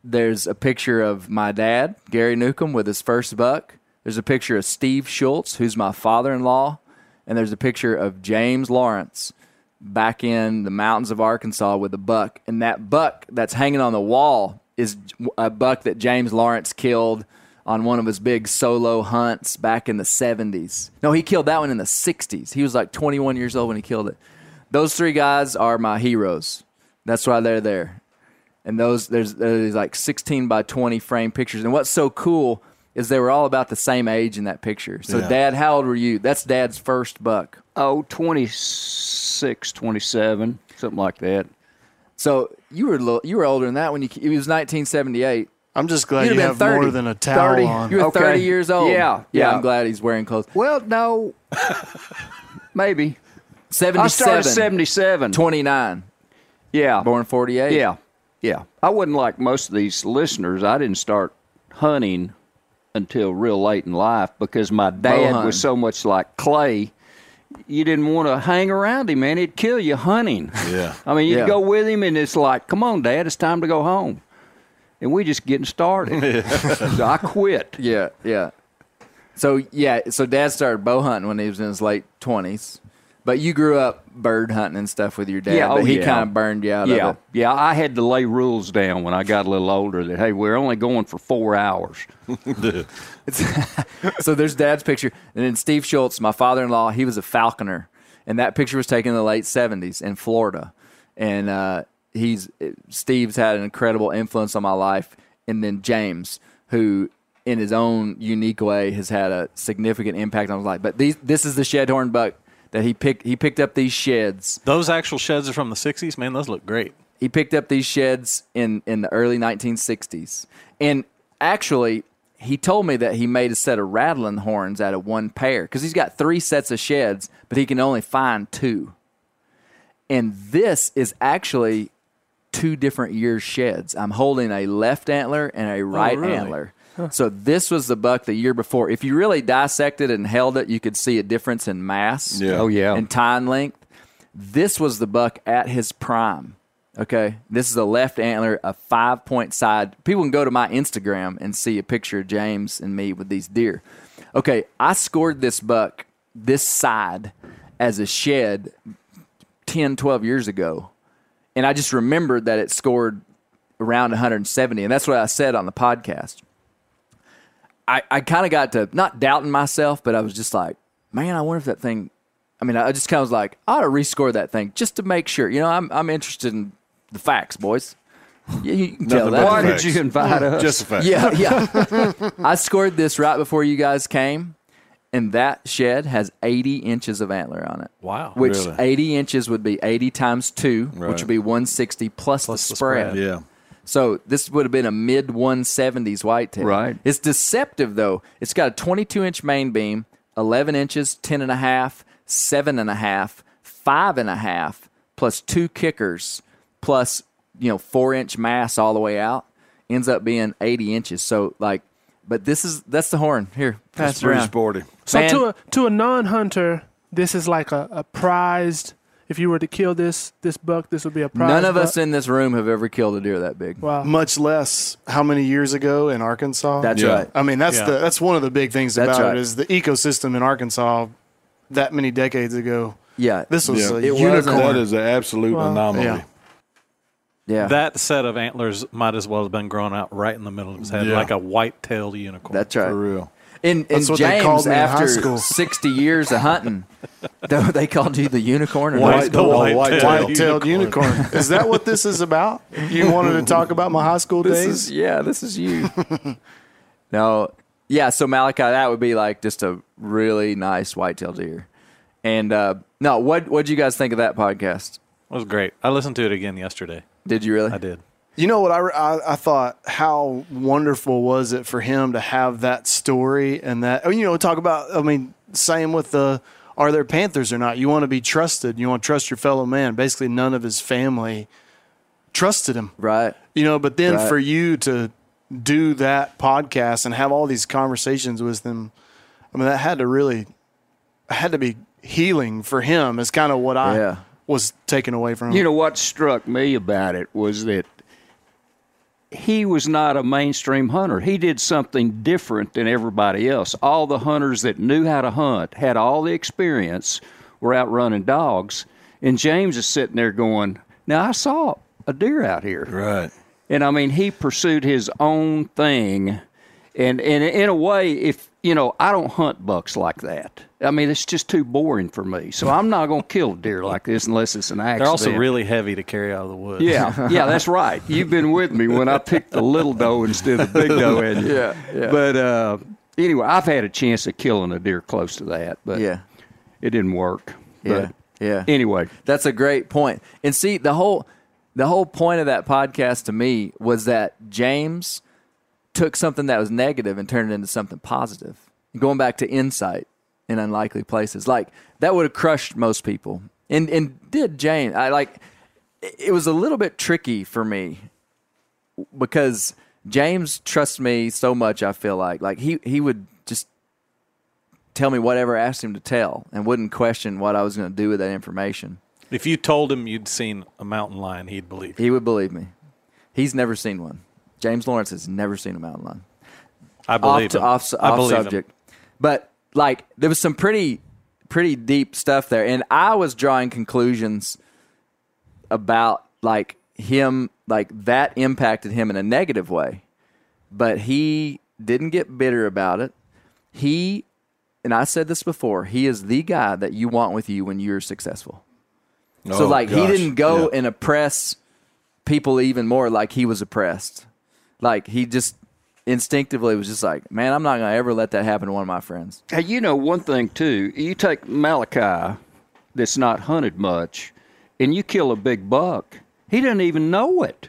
there's a picture of my dad, Gary Newcomb, with his first buck. There's a picture of Steve Schultz, who's my father-in-law, and there's a picture of James Lawrence back in the mountains of Arkansas with a buck. And that buck that's hanging on the wall is a buck that James Lawrence killed on one of his big solo hunts back in the 70s. No, he killed that one in the 60s. He was like 21 years old when he killed it. Those three guys are my heroes. That's why they're there. And those there's there's like 16 by 20 frame pictures. And what's so cool is they were all about the same age in that picture. So, Yeah. Dad, how old were you? That's Dad's first buck. Oh, 26, 27, something like that. So you were a little, you were older than that when you it was 1978. I'm just glad You'd you have have 30. more than a towel 30. on. You were Okay. 30 years old. Yeah, yeah. yeah. I'm glad he's wearing clothes. Well, no, maybe. 77. I started 77. 29. Yeah. Born 48. Yeah. Yeah. I wasn't like most of these listeners. I didn't start hunting until real late in life because my dad was so much like Clay. You didn't want to hang around him, man. He'd kill you hunting. Yeah. I mean, you'd Yeah. go with him, and it's like, come on, Dad, it's time to go home. And we just getting started. so I quit. Yeah, yeah. So yeah, so Dad started bow hunting when he was in his late 20s. But you grew up bird hunting and stuff with your dad. Yeah, oh, but he yeah. kind of burned you out Yeah, of it. yeah. I had to lay rules down when I got a little older that hey, we're only going for four hours. so there's dad's picture and then steve schultz my father-in-law he was a falconer and that picture was taken in the late 70s in florida and uh, he's steve's had an incredible influence on my life and then james who in his own unique way has had a significant impact on his life. But these, this is the Shedhorn buck that he picked. He picked up these sheds. Those actual sheds are from the '60s. Man, those look great. He picked up these sheds in in the early 1960s, and actually. He told me that he made a set of rattling horns out of one pair because he's got three sets of sheds, but he can only find two. And this is actually two different years sheds. I'm holding a left antler and a oh, right really? antler. So this was the buck the year before. If you really dissected and held it, you could see a difference in mass. Yeah. Oh, yeah. And tine length. This was the buck at his prime. Okay. This is a left antler, a five point side. People can go to my Instagram and see a picture of James and me with these deer. Okay. I scored this buck this side as a shed 10, 12 years ago. And I just remembered that it scored around 170. And that's what I said on the podcast. I, I kind of got to not doubting myself, but I was just like, man, I wonder if that thing. I mean, I just kind of was like, I ought to rescore that thing just to make sure. You know, I'm I'm interested in the facts, boys. You, you can tell that. Why did facts. you invite us? Just a fact. Yeah, yeah. I scored this right before you guys came, and that shed has 80 inches of antler on it. Wow. Which Really? 80 inches would be 80 times two, which would be 160 plus, Plus the the spread. spread. Yeah. So this would have been a mid 170s whitetail. Right. It's deceptive though. It's got a 22 inch main beam, 11 inches, 10 and a half, seven and a half, five and a half, plus two kickers, plus you know four inch mass all the way out. Ends up being 80 inches. So like, but this is that's the horn here. Pass That's it pretty around. sporty. So Man. to a to a non-hunter, this is like a, a prized. If you were to kill this this buck, this would be a prize. None of buck. us in this room have ever killed a deer that big. Wow. Much less how many years ago in Arkansas. That's Yeah. right. I mean, that's Yeah. the that's one of the big things That's about right. it is the ecosystem in Arkansas. That many decades ago, Yeah. this was Yeah. a It unicorn. That is an absolute Wow. anomaly. Yeah. yeah. That set of antlers might as well have been grown out right in the middle of his head, Yeah. like a white-tailed unicorn. that's right. For real. And, and That's what they James, called in high after 60 years of hunting, though they called you the unicorn. Or White- the white-tailed white-tailed White-tailed unicorn. is that what this is about? You wanted to talk about my high school This days? is yeah, this is you. no, yeah. So Malachi, that would be like just a really nice whitetail deer. And uh, no, what what did you guys think of that podcast? It was great. I listened to it again yesterday. Did you really? I did. You know what? I, I, I thought how wonderful was it for him to have that story and that, oh, you know, talk about, I mean, same with the, are there Panthers or not? You want to be trusted. You want to trust your fellow man. Basically, none of his family trusted him, Right. you know, but then Right. for you to do that podcast and have all these conversations with them, I mean, that had to really, had to be healing for him is kind of what I Yeah. was taken away from him. You know what struck me about it was that he was not a mainstream hunter. He did something different than everybody else. All the hunters that knew how to hunt, had all the experience, were out running dogs. And James is sitting there going, Now I saw a deer out here. Right. And I mean, he pursued his own thing. And, and in a way, if, you know, I don't hunt bucks like that. I mean, it's just too boring for me. So I'm not going to kill a deer like this unless it's an accident. They're also really heavy to carry out of the woods. Yeah, yeah, that's right. You've been with me when I picked the little doe instead of the big doe. hadn't? Yeah, yeah. But uh, anyway, I've had a chance of killing a deer close to that, but Yeah. it didn't work. Yeah. But Yeah. anyway, That's a great point. And see, the whole the whole point of that podcast to me was that James took something that was negative and turned it into something positive. Going back to insight in unlikely places. Like that would have crushed most people. And and did James I like it it was a little bit tricky for me because James trusts me so much I feel like like he he would just tell me whatever I asked him to tell and wouldn't question what I was going to do with that information. If you told him you'd seen a mountain lion, he'd believe you. He would believe me. He's never seen one. James Lawrence has never seen a mountain lion. I Off, believe to, him. off, I off believe him. subject. But like there was some pretty pretty deep stuff there and I was drawing conclusions about like him like that impacted him in a negative way. But he didn't get bitter about it. He and I said this before, he is the guy that you want with you when you're successful. So Oh, like he didn't go Yeah. and oppress people even more like he was oppressed. Like he just instinctively was just like, man, I'm not gonna ever let that happen to one of my friends. Hey, you know one thing too. You take Malachi, that's not hunted much, and you kill a big buck. He doesn't even know it.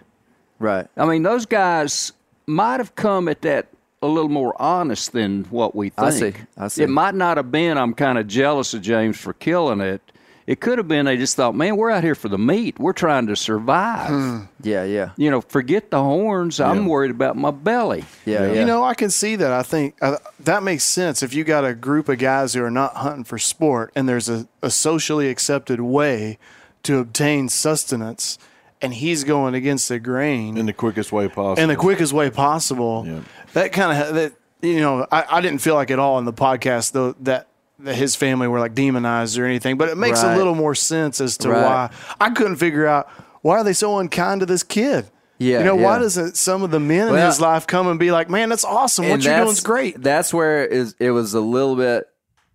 Right. I mean, those guys might have come at that a little more honest than what we think. I see. I see. It might not have been. I'm kind of jealous of James for killing it. It could have been they just thought, man, we're out here for the meat. We're trying to survive. Yeah, yeah. You know, forget the horns. I'm worried about my belly. Yeah, yeah. You know, I can see that. I think uh, that makes sense. If you got a group of guys who are not hunting for sport and there's a, a socially accepted way to obtain sustenance and he's going against the grain in the quickest way possible. in the quickest way possible, Yeah. that kind of, that, you know, I, I didn't feel like at all in the podcast, though, that, that his family were like demonized or anything, but it makes Right. a little more sense as to Right. why I couldn't figure out why are they so unkind to this kid. Yeah, you know why doesn't some of the men in his life come and be like, "Man, that's awesome! What you're doing is great." That's where it, is, it was a little bit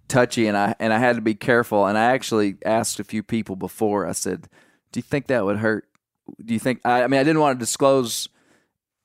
touchy, and I and I had to be careful. And I actually asked a few people before. I said, "Do you think that would hurt? Do you think?" I, I mean, I didn't want to disclose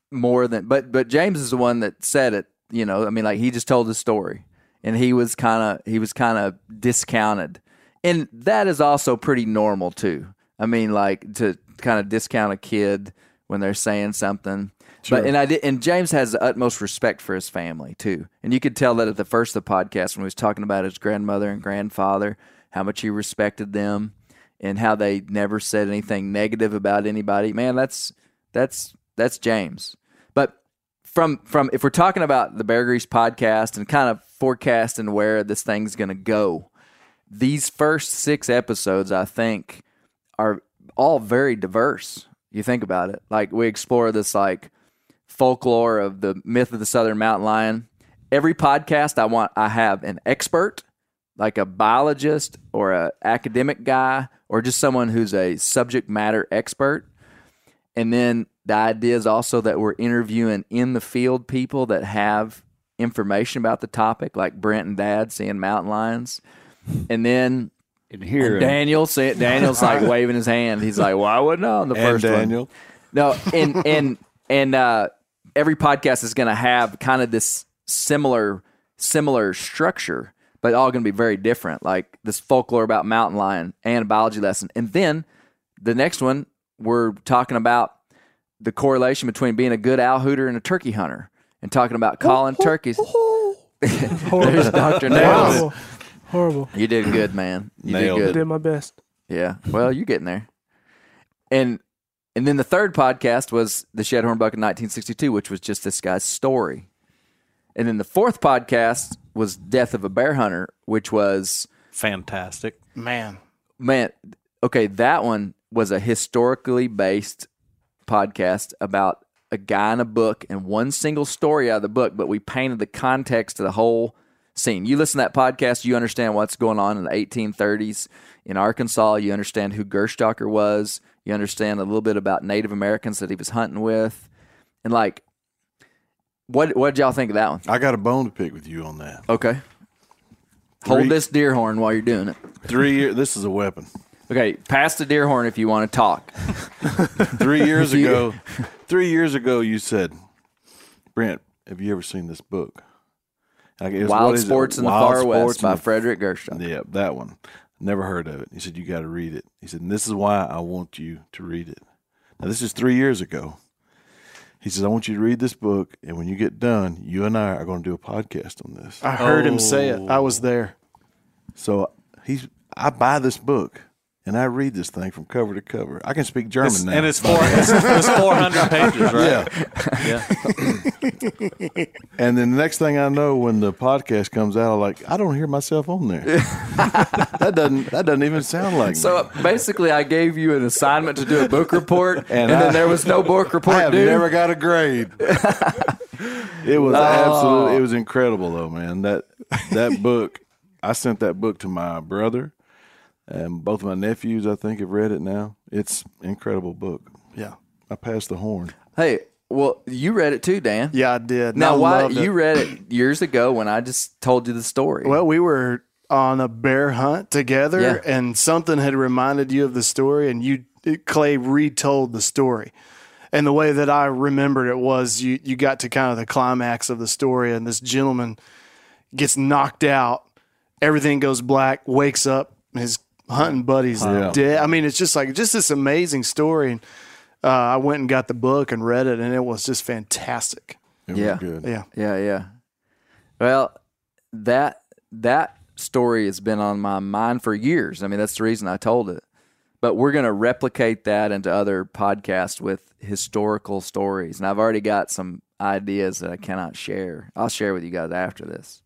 more than, but but James is the one that said it. You know, I mean, like he just told his story, and he was kind of he was kind of discounted, and that is also pretty normal too. I mean, like to kind of discount a kid when they're saying something. But and I did, and James has the utmost respect for his family too, and you could tell that at the first of the podcast when he was talking about his grandmother and grandfather, how much he respected them, and how they never said anything negative about anybody. Man, that's that's that's James. But from from if we're talking about the Bear Grease podcast and kind of forecasting where this thing's going to go, these first six episodes, I think, are all very diverse. You think about it, like we explore this like folklore of the myth of the southern mountain lion. Every podcast, I want I have an expert, like a biologist or a academic guy, or just someone who's a subject matter expert. And then the idea is also that we're interviewing in the field people that have information about the topic, like Brent and Dad seeing mountain lions. And then And here, Daniel say Daniel's like waving his hand. He's like, "Well, I wouldn't know on the and first one." Daniel. No, and and and uh, every podcast is going to have kind of this similar similar structure, but all going to be very different. Like this folklore about mountain lion and a biology lesson, and then the next one we're talking about the correlation between being a good owl hooter and a turkey hunter, and talking about calling turkeys. There's Doctor Nails. Horrible. Horrible. You did good, man. You Nailed did I good. did my best. Yeah. Well, you're getting there. And and then the third podcast was the Shedhorn Buck in 1962, which was just this guy's story. And then the fourth podcast was Death of a Bear Hunter, which was Fantastic. Man, man, okay, that one was a historically based podcast about a guy in a book and one single story out of the book, but we painted the context of the whole scene. You listen to that podcast, you understand what's going on in the 1830s in Arkansas. You understand who Gerstäcker was. You understand a little bit about Native Americans that he was hunting with, and like, what what did y'all think of that one? I got a bone to pick with you on that. Okay, hold this deer horn while you're doing it. Three years. This is a weapon. Okay, pass the deer horn if you want to talk. Three years ago, three years ago, you said, Brent, have you ever seen this book? Like, it was- what Wild is it? Sports in the Far West Sports in by the- Frederick Gershon. Yeah, that one. Never heard of it. He said, You got to read it. He said, and This is why I want you to read it. Now, this is three years ago. He says, I want you to read this book, and when you get done, you and I are going to do a podcast on this. I heard him say it. I was oh. there. So he's, I buy this book, and I read this thing from cover to cover. I can speak German It's- now. and it's four. It's, it's four hundred pages, right? Yeah. Yeah. And then the next thing I know, when the podcast comes out, I'm like, I don't hear myself on there. that doesn't that doesn't even sound like So me. uh, basically, I gave you an assignment to do a book report, and, And then there was no book report I have due. never got a grade. it was absolutely it was incredible though, man. That that book, I sent that book to my brother, and both of my nephews, I think, have read it now. It's incredible book. Yeah. I passed the horn. hey, well, you read it too, Dan. Yeah, I did. Now, I why you read it years ago when I just told you the story? Well, we were on a bear hunt together, Yeah. and something had reminded you of the story, and you Clay retold the story. And the way that I remembered it was you you got to kind of the climax of the story, and this gentleman gets knocked out. Everything goes black. Wakes up. His hunting buddies Yeah. dead. I mean, it's just like just this amazing story. And uh, I went and got the book and read it, and it was just fantastic. It Yeah. was good. Yeah. Yeah, yeah. Well, that that story has been on my mind for years. I mean, that's the reason I told it. But we're going to replicate that into other podcasts with historical stories, and I've already got some ideas that I cannot share. I'll share with you guys after this.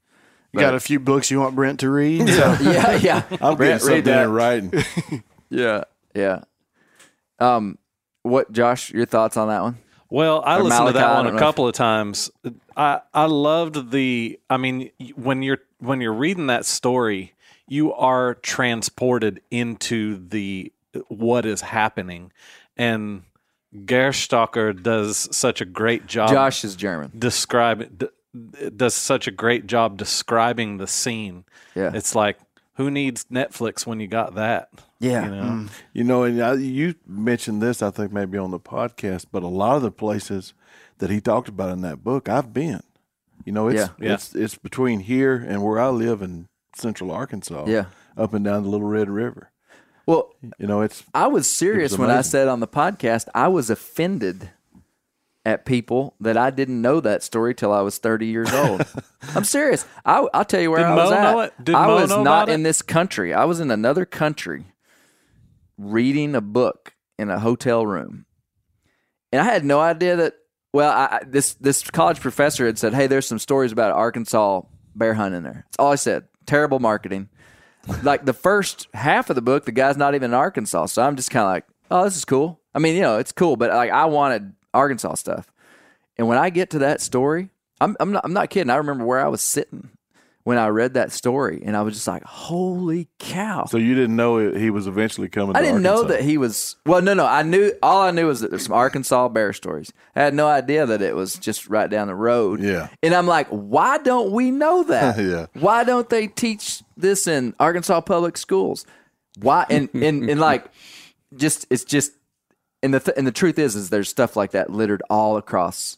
You got a few books you want Brent to read? yeah, yeah. I'm Brent, getting read something that. in writing. Yeah, yeah. Um, what, Josh? Your thoughts on that one? Well, I Or listened Malachi, to that one a know couple of times. I I loved the. I mean, when you're when you're reading that story, you are transported into the what is happening, and Gerstäcker does such a great job. Josh is German. describe d- does such a great job describing the scene. Yeah. It's like who needs Netflix when you got that? Yeah. You know? Mm. You know, and I, you mentioned this, I think maybe on the podcast, but a lot of the places that he talked about in that book, I've been. You know, it's Yeah. Yeah. it's it's between here and where I live in Central Arkansas. Yeah. up and down the Little Red River. Well, You know, it's I was serious when I said on the podcast I was offended at people that I didn't know that story till I was 30 years old. I'm serious. I, I'll tell you where Did I was Mo at. I Mo was not in this country. I was in another country reading a book in a hotel room. And I had no idea that well, I, I- this this college professor had said, "Hey, there's some stories about Arkansas bear hunting there." That's all I said. Terrible marketing like the first half of the book, the guy's not even in Arkansas. So I'm just kind of like, oh, this is cool. I mean, you know, it's cool, but like I wanted Arkansas stuff. And when I get to that story, I'm, I'm not I'm not kidding. I remember where I was sitting when I read that story, and I was just like, holy cow! so you didn't know he was eventually coming. I didn't know that he was. Well, no, no. I knew all I knew was that there's some Arkansas bear stories. I had no idea that it was just right down the road. Yeah. And I'm like, why don't we know that? Yeah. Why don't they teach this in Arkansas public schools? Why? And and, and like, just it's just. And the th- and the truth is, is there's stuff like that littered all across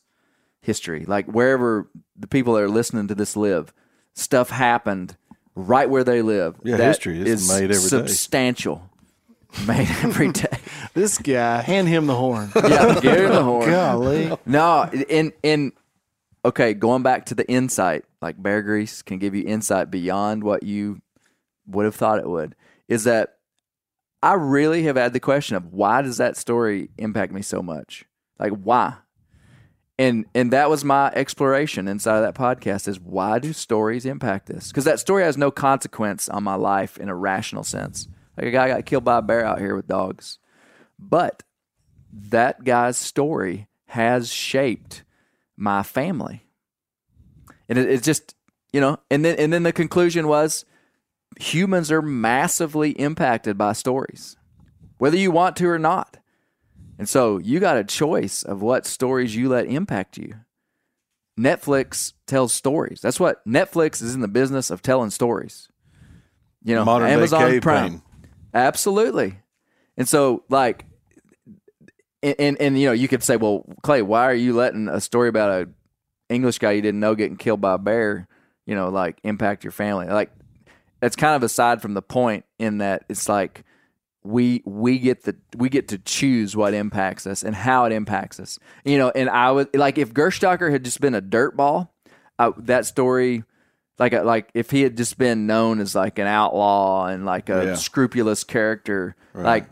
history. Like wherever the people that are listening to this live, stuff happened right where they live. Yeah, that history is made every day. substantial. Made every day. This guy, hand him the horn. yeah, give him the horn. Golly. No, in in okay, going back to the insight, like Bear Grease can give you insight beyond what you would have thought it would. Is that I really have had the question of why does that story impact me so much? Like why? And and that was my exploration inside of that podcast is why do stories impact this? Because that story has no consequence on my life in a rational sense. Like a guy got killed by a bear out here with dogs. But that guy's story has shaped my family. And it, it's just, you know, and then and then the conclusion was humans are massively impacted by stories, whether you want to or not. And so you got a choice of what stories you let impact you. Netflix tells stories. That's what Netflix is in the business of telling stories. You know, Modern Amazon Prime. painting. Absolutely. And so like and, and and you know, you could say, Well, Clay, why are you letting a story about a English guy you didn't know getting killed by a bear, you know, like impact your family? Like that's kind of aside from the point in that it's like we we get the we get to choose what impacts us and how it impacts us. You know, and I would like if Gerstäcker had just been a dirt ball, I, that story like a, like if he had just been known as like an outlaw and like a Yeah. scrupulous character, like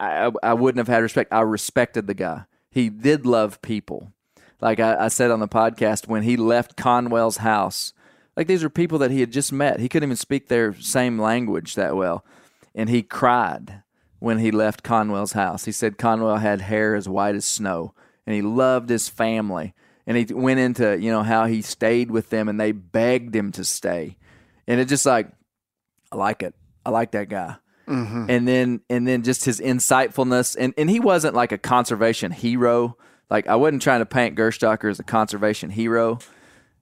I, I I wouldn't have had respect. I respected the guy. He did love people. Like I, I said on the podcast, when he left Conwell's house, like these are people that he had just met. He couldn't even speak their same language that well. And he cried when he left Conwell's house. He said Conwell had hair as white as snow and he loved his family. And he went into, you know, how he stayed with them and they begged him to stay. And it just like, I like it. I like that guy. Mm-hmm. And then and then just his insightfulness and, and he wasn't like a conservation hero. Like I wasn't trying to paint Gerstäcker as a conservation hero,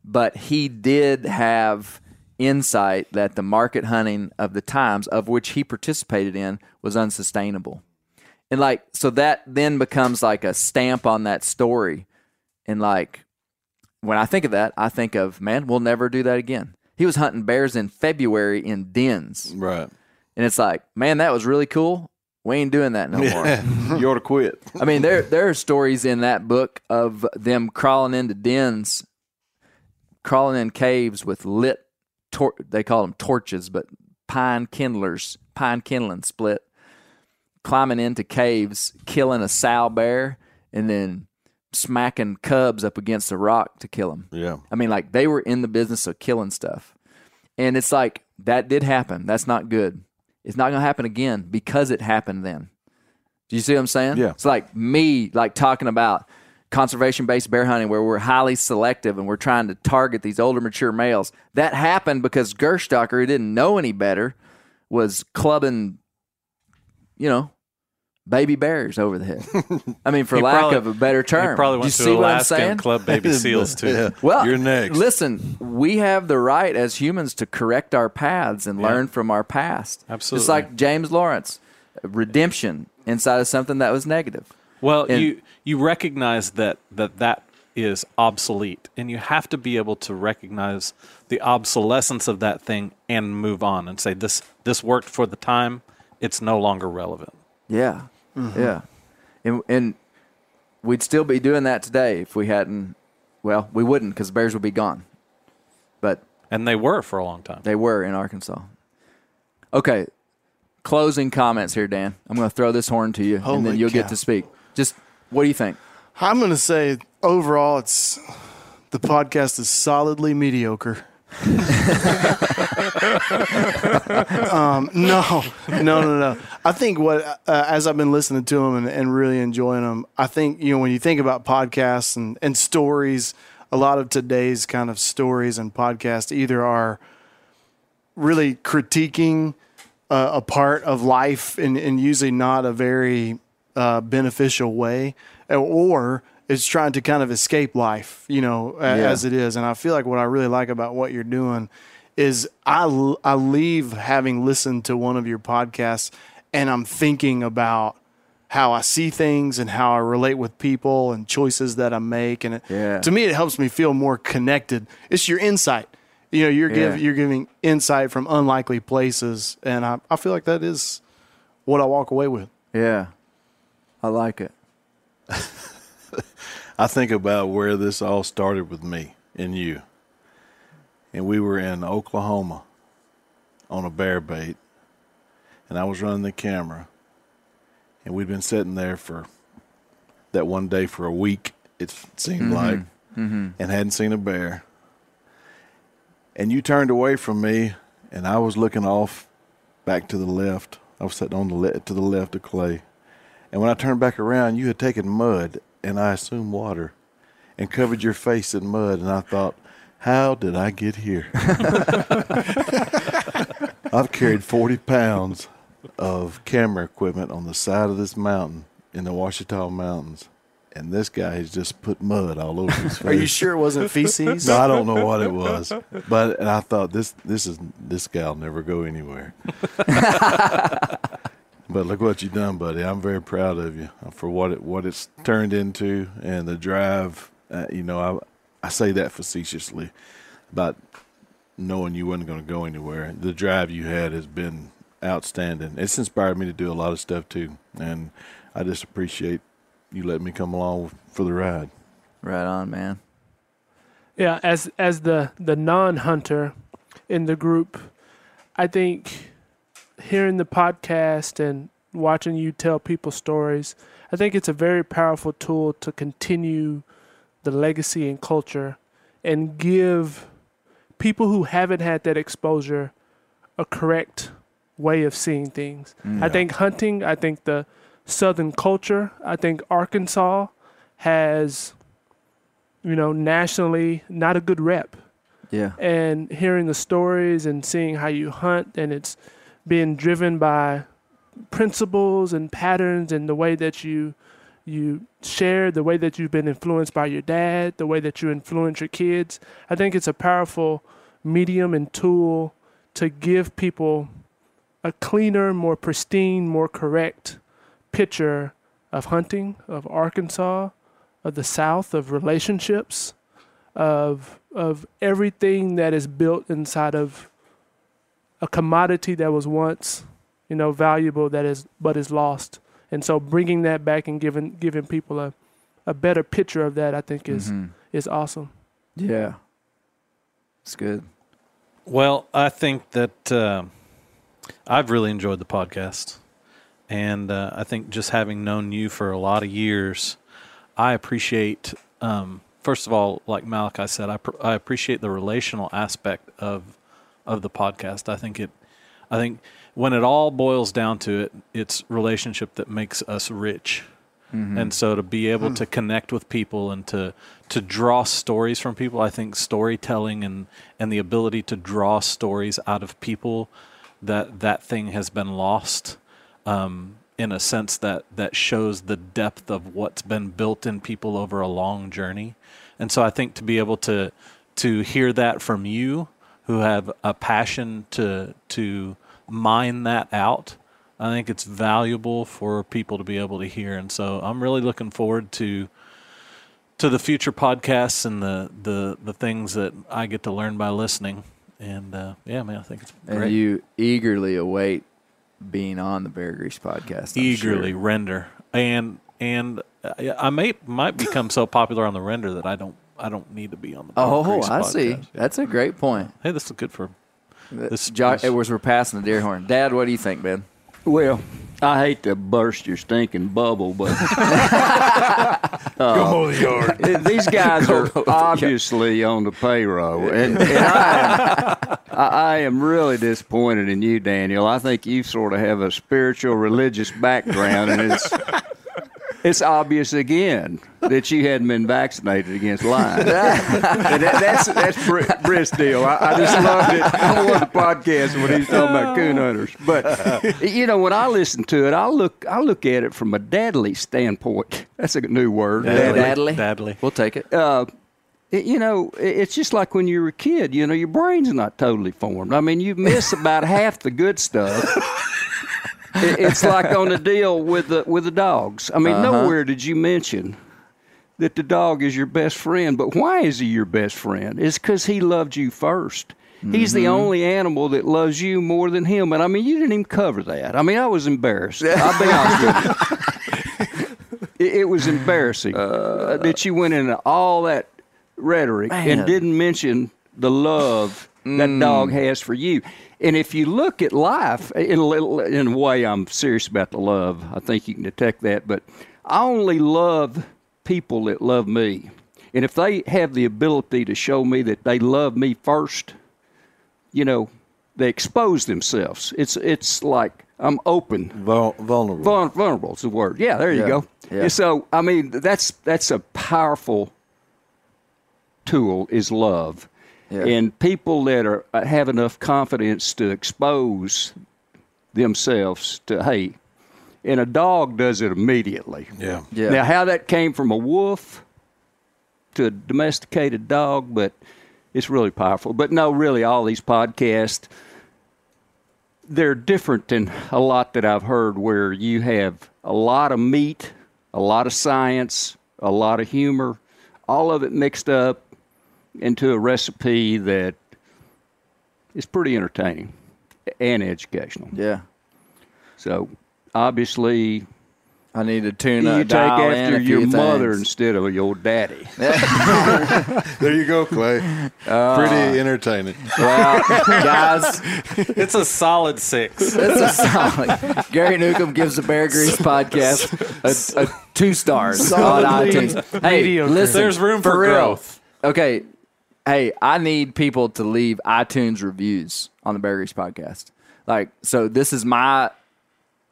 but he did have insight that the market hunting of the times of which he participated in was unsustainable. And like, so that then becomes like a stamp on that story. And like, when I think of that, I think of, man, we'll never do that again. He was hunting bears in February in dens. Right. And it's like, man, that was really cool. We ain't doing that no more. you ought to quit. I mean, there there are stories in that book of them crawling into dens, crawling in caves with lit. Tor- they call them torches, but pine kindlers, pine kindling split, climbing into caves, killing a sow bear, and then smacking cubs up against a rock to kill them. Yeah. I mean, like they were in the business of killing stuff. And it's like that did happen. That's not good. It's not going to happen again because it happened then. Do you see what I'm saying? Yeah. It's like me, like talking about conservation based bear hunting where we're highly selective and we're trying to target these older mature males. That happened because Gerstäcker, who didn't know any better, was clubbing, you know, baby bears over the head. I mean, for He lack probably- of a better term. You probably Do went you to see what I'm Alaska saying? and club baby seals too. Yeah. Well, You're next. Listen, we have the right as humans to correct our paths and learn from our past. Absolutely. Just like James Lawrence, redemption inside of something that was negative. Well, And- you you recognize that that that is obsolete, and you have to be able to recognize the obsolescence of that thing and move on and say this this worked for the time. It's no longer relevant. Yeah. Mm-hmm. Yeah. And, and we'd still be doing that today if we hadn't, well, we wouldn't because bears would be gone. But And they were for a long time. They were in Arkansas. Okay. Closing comments here, Dan. I'm going to throw this horn to you, and then you'll get to speak. Just what do you think? I'm going to say overall, it's the podcast is solidly mediocre. um, no, no, no, no. I think what uh, as I've been listening to them and, and really enjoying them, I think you know when you think about podcasts and, and stories, a lot of today's kind of stories and podcasts either are really critiquing uh, a part of life and, in usually not a very uh, beneficial way, or it's trying to kind of escape life, you know, Yeah. as it is. And I feel like what I really like about what you're doing is I, I leave having listened to one of your podcasts and I'm thinking about how I see things and how I relate with people and choices that I make. And it, Yeah. to me, it helps me feel more connected. It's your insight. You know, you're Yeah. giving you're giving insight from unlikely places, and I, I feel like that is what I walk away with. Yeah. I like it. I think about where this all started with me and you. And we were in Oklahoma on a bear bait, and I was running the camera. And we'd been sitting there for that one day for a week, it seemed mm-hmm. like, mm-hmm. and hadn't seen a bear. And you turned away from me, and I was looking off back to the left. I was sitting on the le- to the left of Clay. And when I turned back around, you had taken mud, and I assume water, and covered your face in mud. And I thought, how did I get here? I've carried 40 pounds of camera equipment on the side of this mountain in the Ouachita Mountains, and this guy has just put mud all over his face. Are you sure it wasn't feces? No, I don't know what it was, but and I thought this this is this gal never go anywhere. but look what you've done, buddy. I'm very proud of you for what it what it's turned into and the drive. Uh, you know, I I say that facetiously about knowing you wasn't going to go anywhere. The drive you had has been outstanding. It's inspired me to do a lot of stuff too, and I just appreciate you letting me come along for the ride. Right on, man. Yeah, as as the the non-hunter in the group, I think hearing the podcast and watching you tell people stories, I think it's a very powerful tool to continue the legacy and culture and give people who haven't had that exposure a correct way of seeing things. Mm. I think hunting, I think the southern culture, I think Arkansas has you know, nationally not a good rep. Yeah. And hearing the stories and seeing how you hunt and it's being driven by principles and patterns and the way that you you share, the way that you've been influenced by your dad, the way that you influence your kids. I think it's a powerful medium and tool to give people a cleaner, more pristine, more correct picture of hunting, of Arkansas, of the South, of relationships, of of everything that is built inside of a commodity that was once, you know, valuable that is but is lost. And so bringing that back and giving giving people a, a better picture of that, I think is Mhm. is awesome. Yeah. It's good. Well, I think that uh, I've really enjoyed the podcast. And uh, I think just having known you for a lot of years, I appreciate, um, first of all, like Malachi said, I, pr- I appreciate the relational aspect of of the podcast. I think it, I think when it all boils down to it, it's relationship that makes us rich. And so to be able to connect with people and to to draw stories from people, I think storytelling and and the ability to draw stories out of people that that thing has been lost um, in a sense that that shows the depth of what's been built in people over a long journey. And so I think to be able to to hear that from you who have a passion to to mine that out I think it's valuable for people to be able to hear, and so I'm really looking forward to to the future podcasts and the the the things that I get to learn by listening. And uh, yeah, man, I think it's great. And you eagerly await being on the Bear Grease podcast. I'm eagerly sure. render, and and I may might become so popular on the render that I don't I don't need to be on the. Bear Oh, Grease I see. That's a great point. Hey, this is good for this. Josh, this- it was we're passing the deer horn. Dad, what do you think, man? Well, I hate to burst your stinking bubble, but Uh, these guys are obviously on the payroll, and, and I, am, I, I am really disappointed in you, Daniel. I think you sort of have a spiritual, religious background, and it's it's obvious again that you hadn't been vaccinated against Lyme. and that, that's that's Br- Britt's deal. I, I just loved it on one of the podcasts when he's talking about coon hunters. But you know, when I listen to it, I look I look at it from a dadly standpoint. That's a new word. dadly. Dadly? Dadly. We'll take it. Uh, you know, it's just like when you're a kid. You know, your brain's not totally formed. I mean, you miss about half the good stuff. It- It's like on a deal with the with the dogs. I mean, uh-huh. nowhere did you mention that the dog is your best friend. But why is he your best friend? It's because he loved you 1st He's the mm-hmm. only animal that loves you more than him. And I mean, you didn't even cover that. I mean, I was embarrassed. I'll be honest with you. It, it was embarrassing uh, uh, that you went into all that rhetoric Man. and didn't mention the love that dog mm. has for you. And if you look at life, in a, little, in a way, I'm serious about the love. I think you can detect that. But I only love people that love me. And if they have the ability to show me that they love me first, you know, they expose themselves. It's it's like I'm open. Vul- vulnerable. Vul- vulnerable is the word. Yeah, there you Yeah, go. yeah. So, I mean, that's that's a powerful tool is love, Yeah. and people that are uh, have enough confidence to expose themselves to hate, and a dog does it immediately. yeah. Yeah. Now, how that came from a wolf to a domesticated dog, but it's really powerful. But no, really, all these podcasts, they're different than a lot that I've heard where you have a lot of meat, a lot of science, a lot of humor, all of it mixed up into a recipe that is pretty entertaining and educational. yeah. So, obviously, I need to tune up. you uh, take after your mother things. instead of your daddy. There you go, Clay. Pretty entertaining. Well, guys, It's a solid six. that's a solid. Gary Newcomb gives the Bear Grease podcast a, a two stars on Solidly iTunes. Hey, mediocre. listen, There's room for real. growth. Okay, hey, I need people to leave iTunes reviews on the Bear Grease podcast. Like, so this is my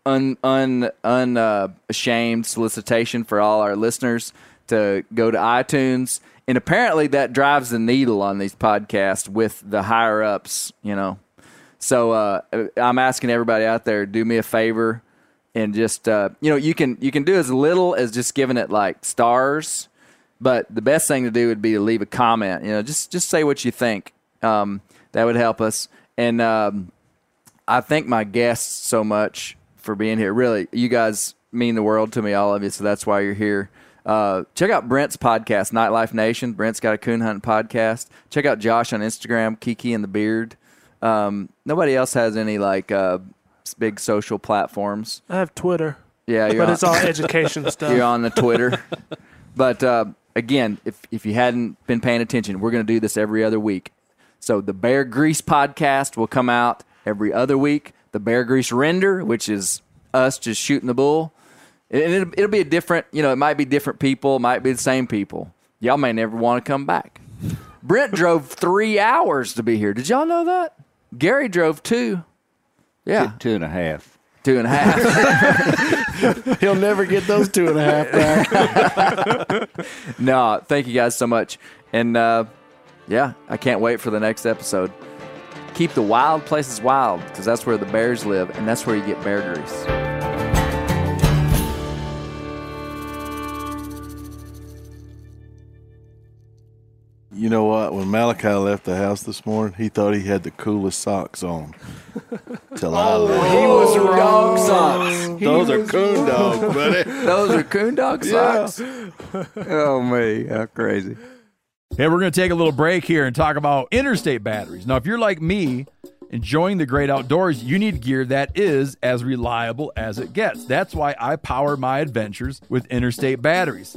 un un un uh, ashamed solicitation for all our listeners to go to iTunes, and apparently that drives the needle on these podcasts with the higher ups. You know, so uh, I'm asking everybody out there, do me a favor and just uh, you know you can you can do as little as just giving it like stars, but the best thing to do would be to leave a comment. You know, just just say what you think. Um, that would help us. And um, I thank my guests so much for being here. Really, you guys mean the world to me, all of you. So that's why you're here. Uh, check out Brent's podcast, Nightlife Nation. Brent's got a coon hunting podcast. Check out Josh on Instagram, Kiki and the Beard. Um, nobody else has any like uh, big social platforms. I have Twitter, Yeah, but on, it's all education stuff. you're on the Twitter. but uh, again, if if you hadn't been paying attention, we're going to do this every other week. So the Bear Grease podcast will come out every other week. The Bear Grease Render, which is us just shooting the bull, and it'll, it'll be a different. You know, it might be different people, it might be the same people. Y'all may never want to come back. Brent drove three hours to be here. Did y'all know that? Gary drove two. Yeah, Two and a half. Two and a half. He'll never get those two and a half back. No, thank you guys so much. And uh, yeah, I can't wait for the next episode. Keep the wild places wild because that's where the bears live and that's where you get bear grease. You know what? When Malachi left the house this morning, he thought he had the coolest socks on. Till I oh, left. He was dog socks. Those are coon dogs, buddy. Those are coon dog socks. Oh, me. How crazy. Hey, we're going to take a little break here and talk about interstate batteries. Now, if you're like me, enjoying the great outdoors, you need gear that is as reliable as it gets. That's why I power my adventures with interstate batteries.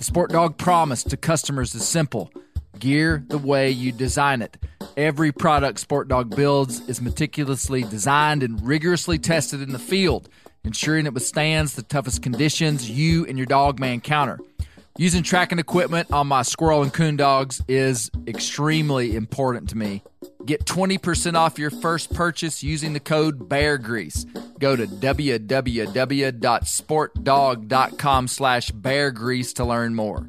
The Sport Dog promise to customers is simple gear the way you design it. Every product Sport Dog builds is meticulously designed and rigorously tested in the field, ensuring it withstands the toughest conditions you and your dog may encounter. Using tracking equipment on my squirrel and coon dogs is extremely important to me. Get 20% off your first purchase using the code BEARGREASE. Go to www.sportdog.com slash beargrease to learn more.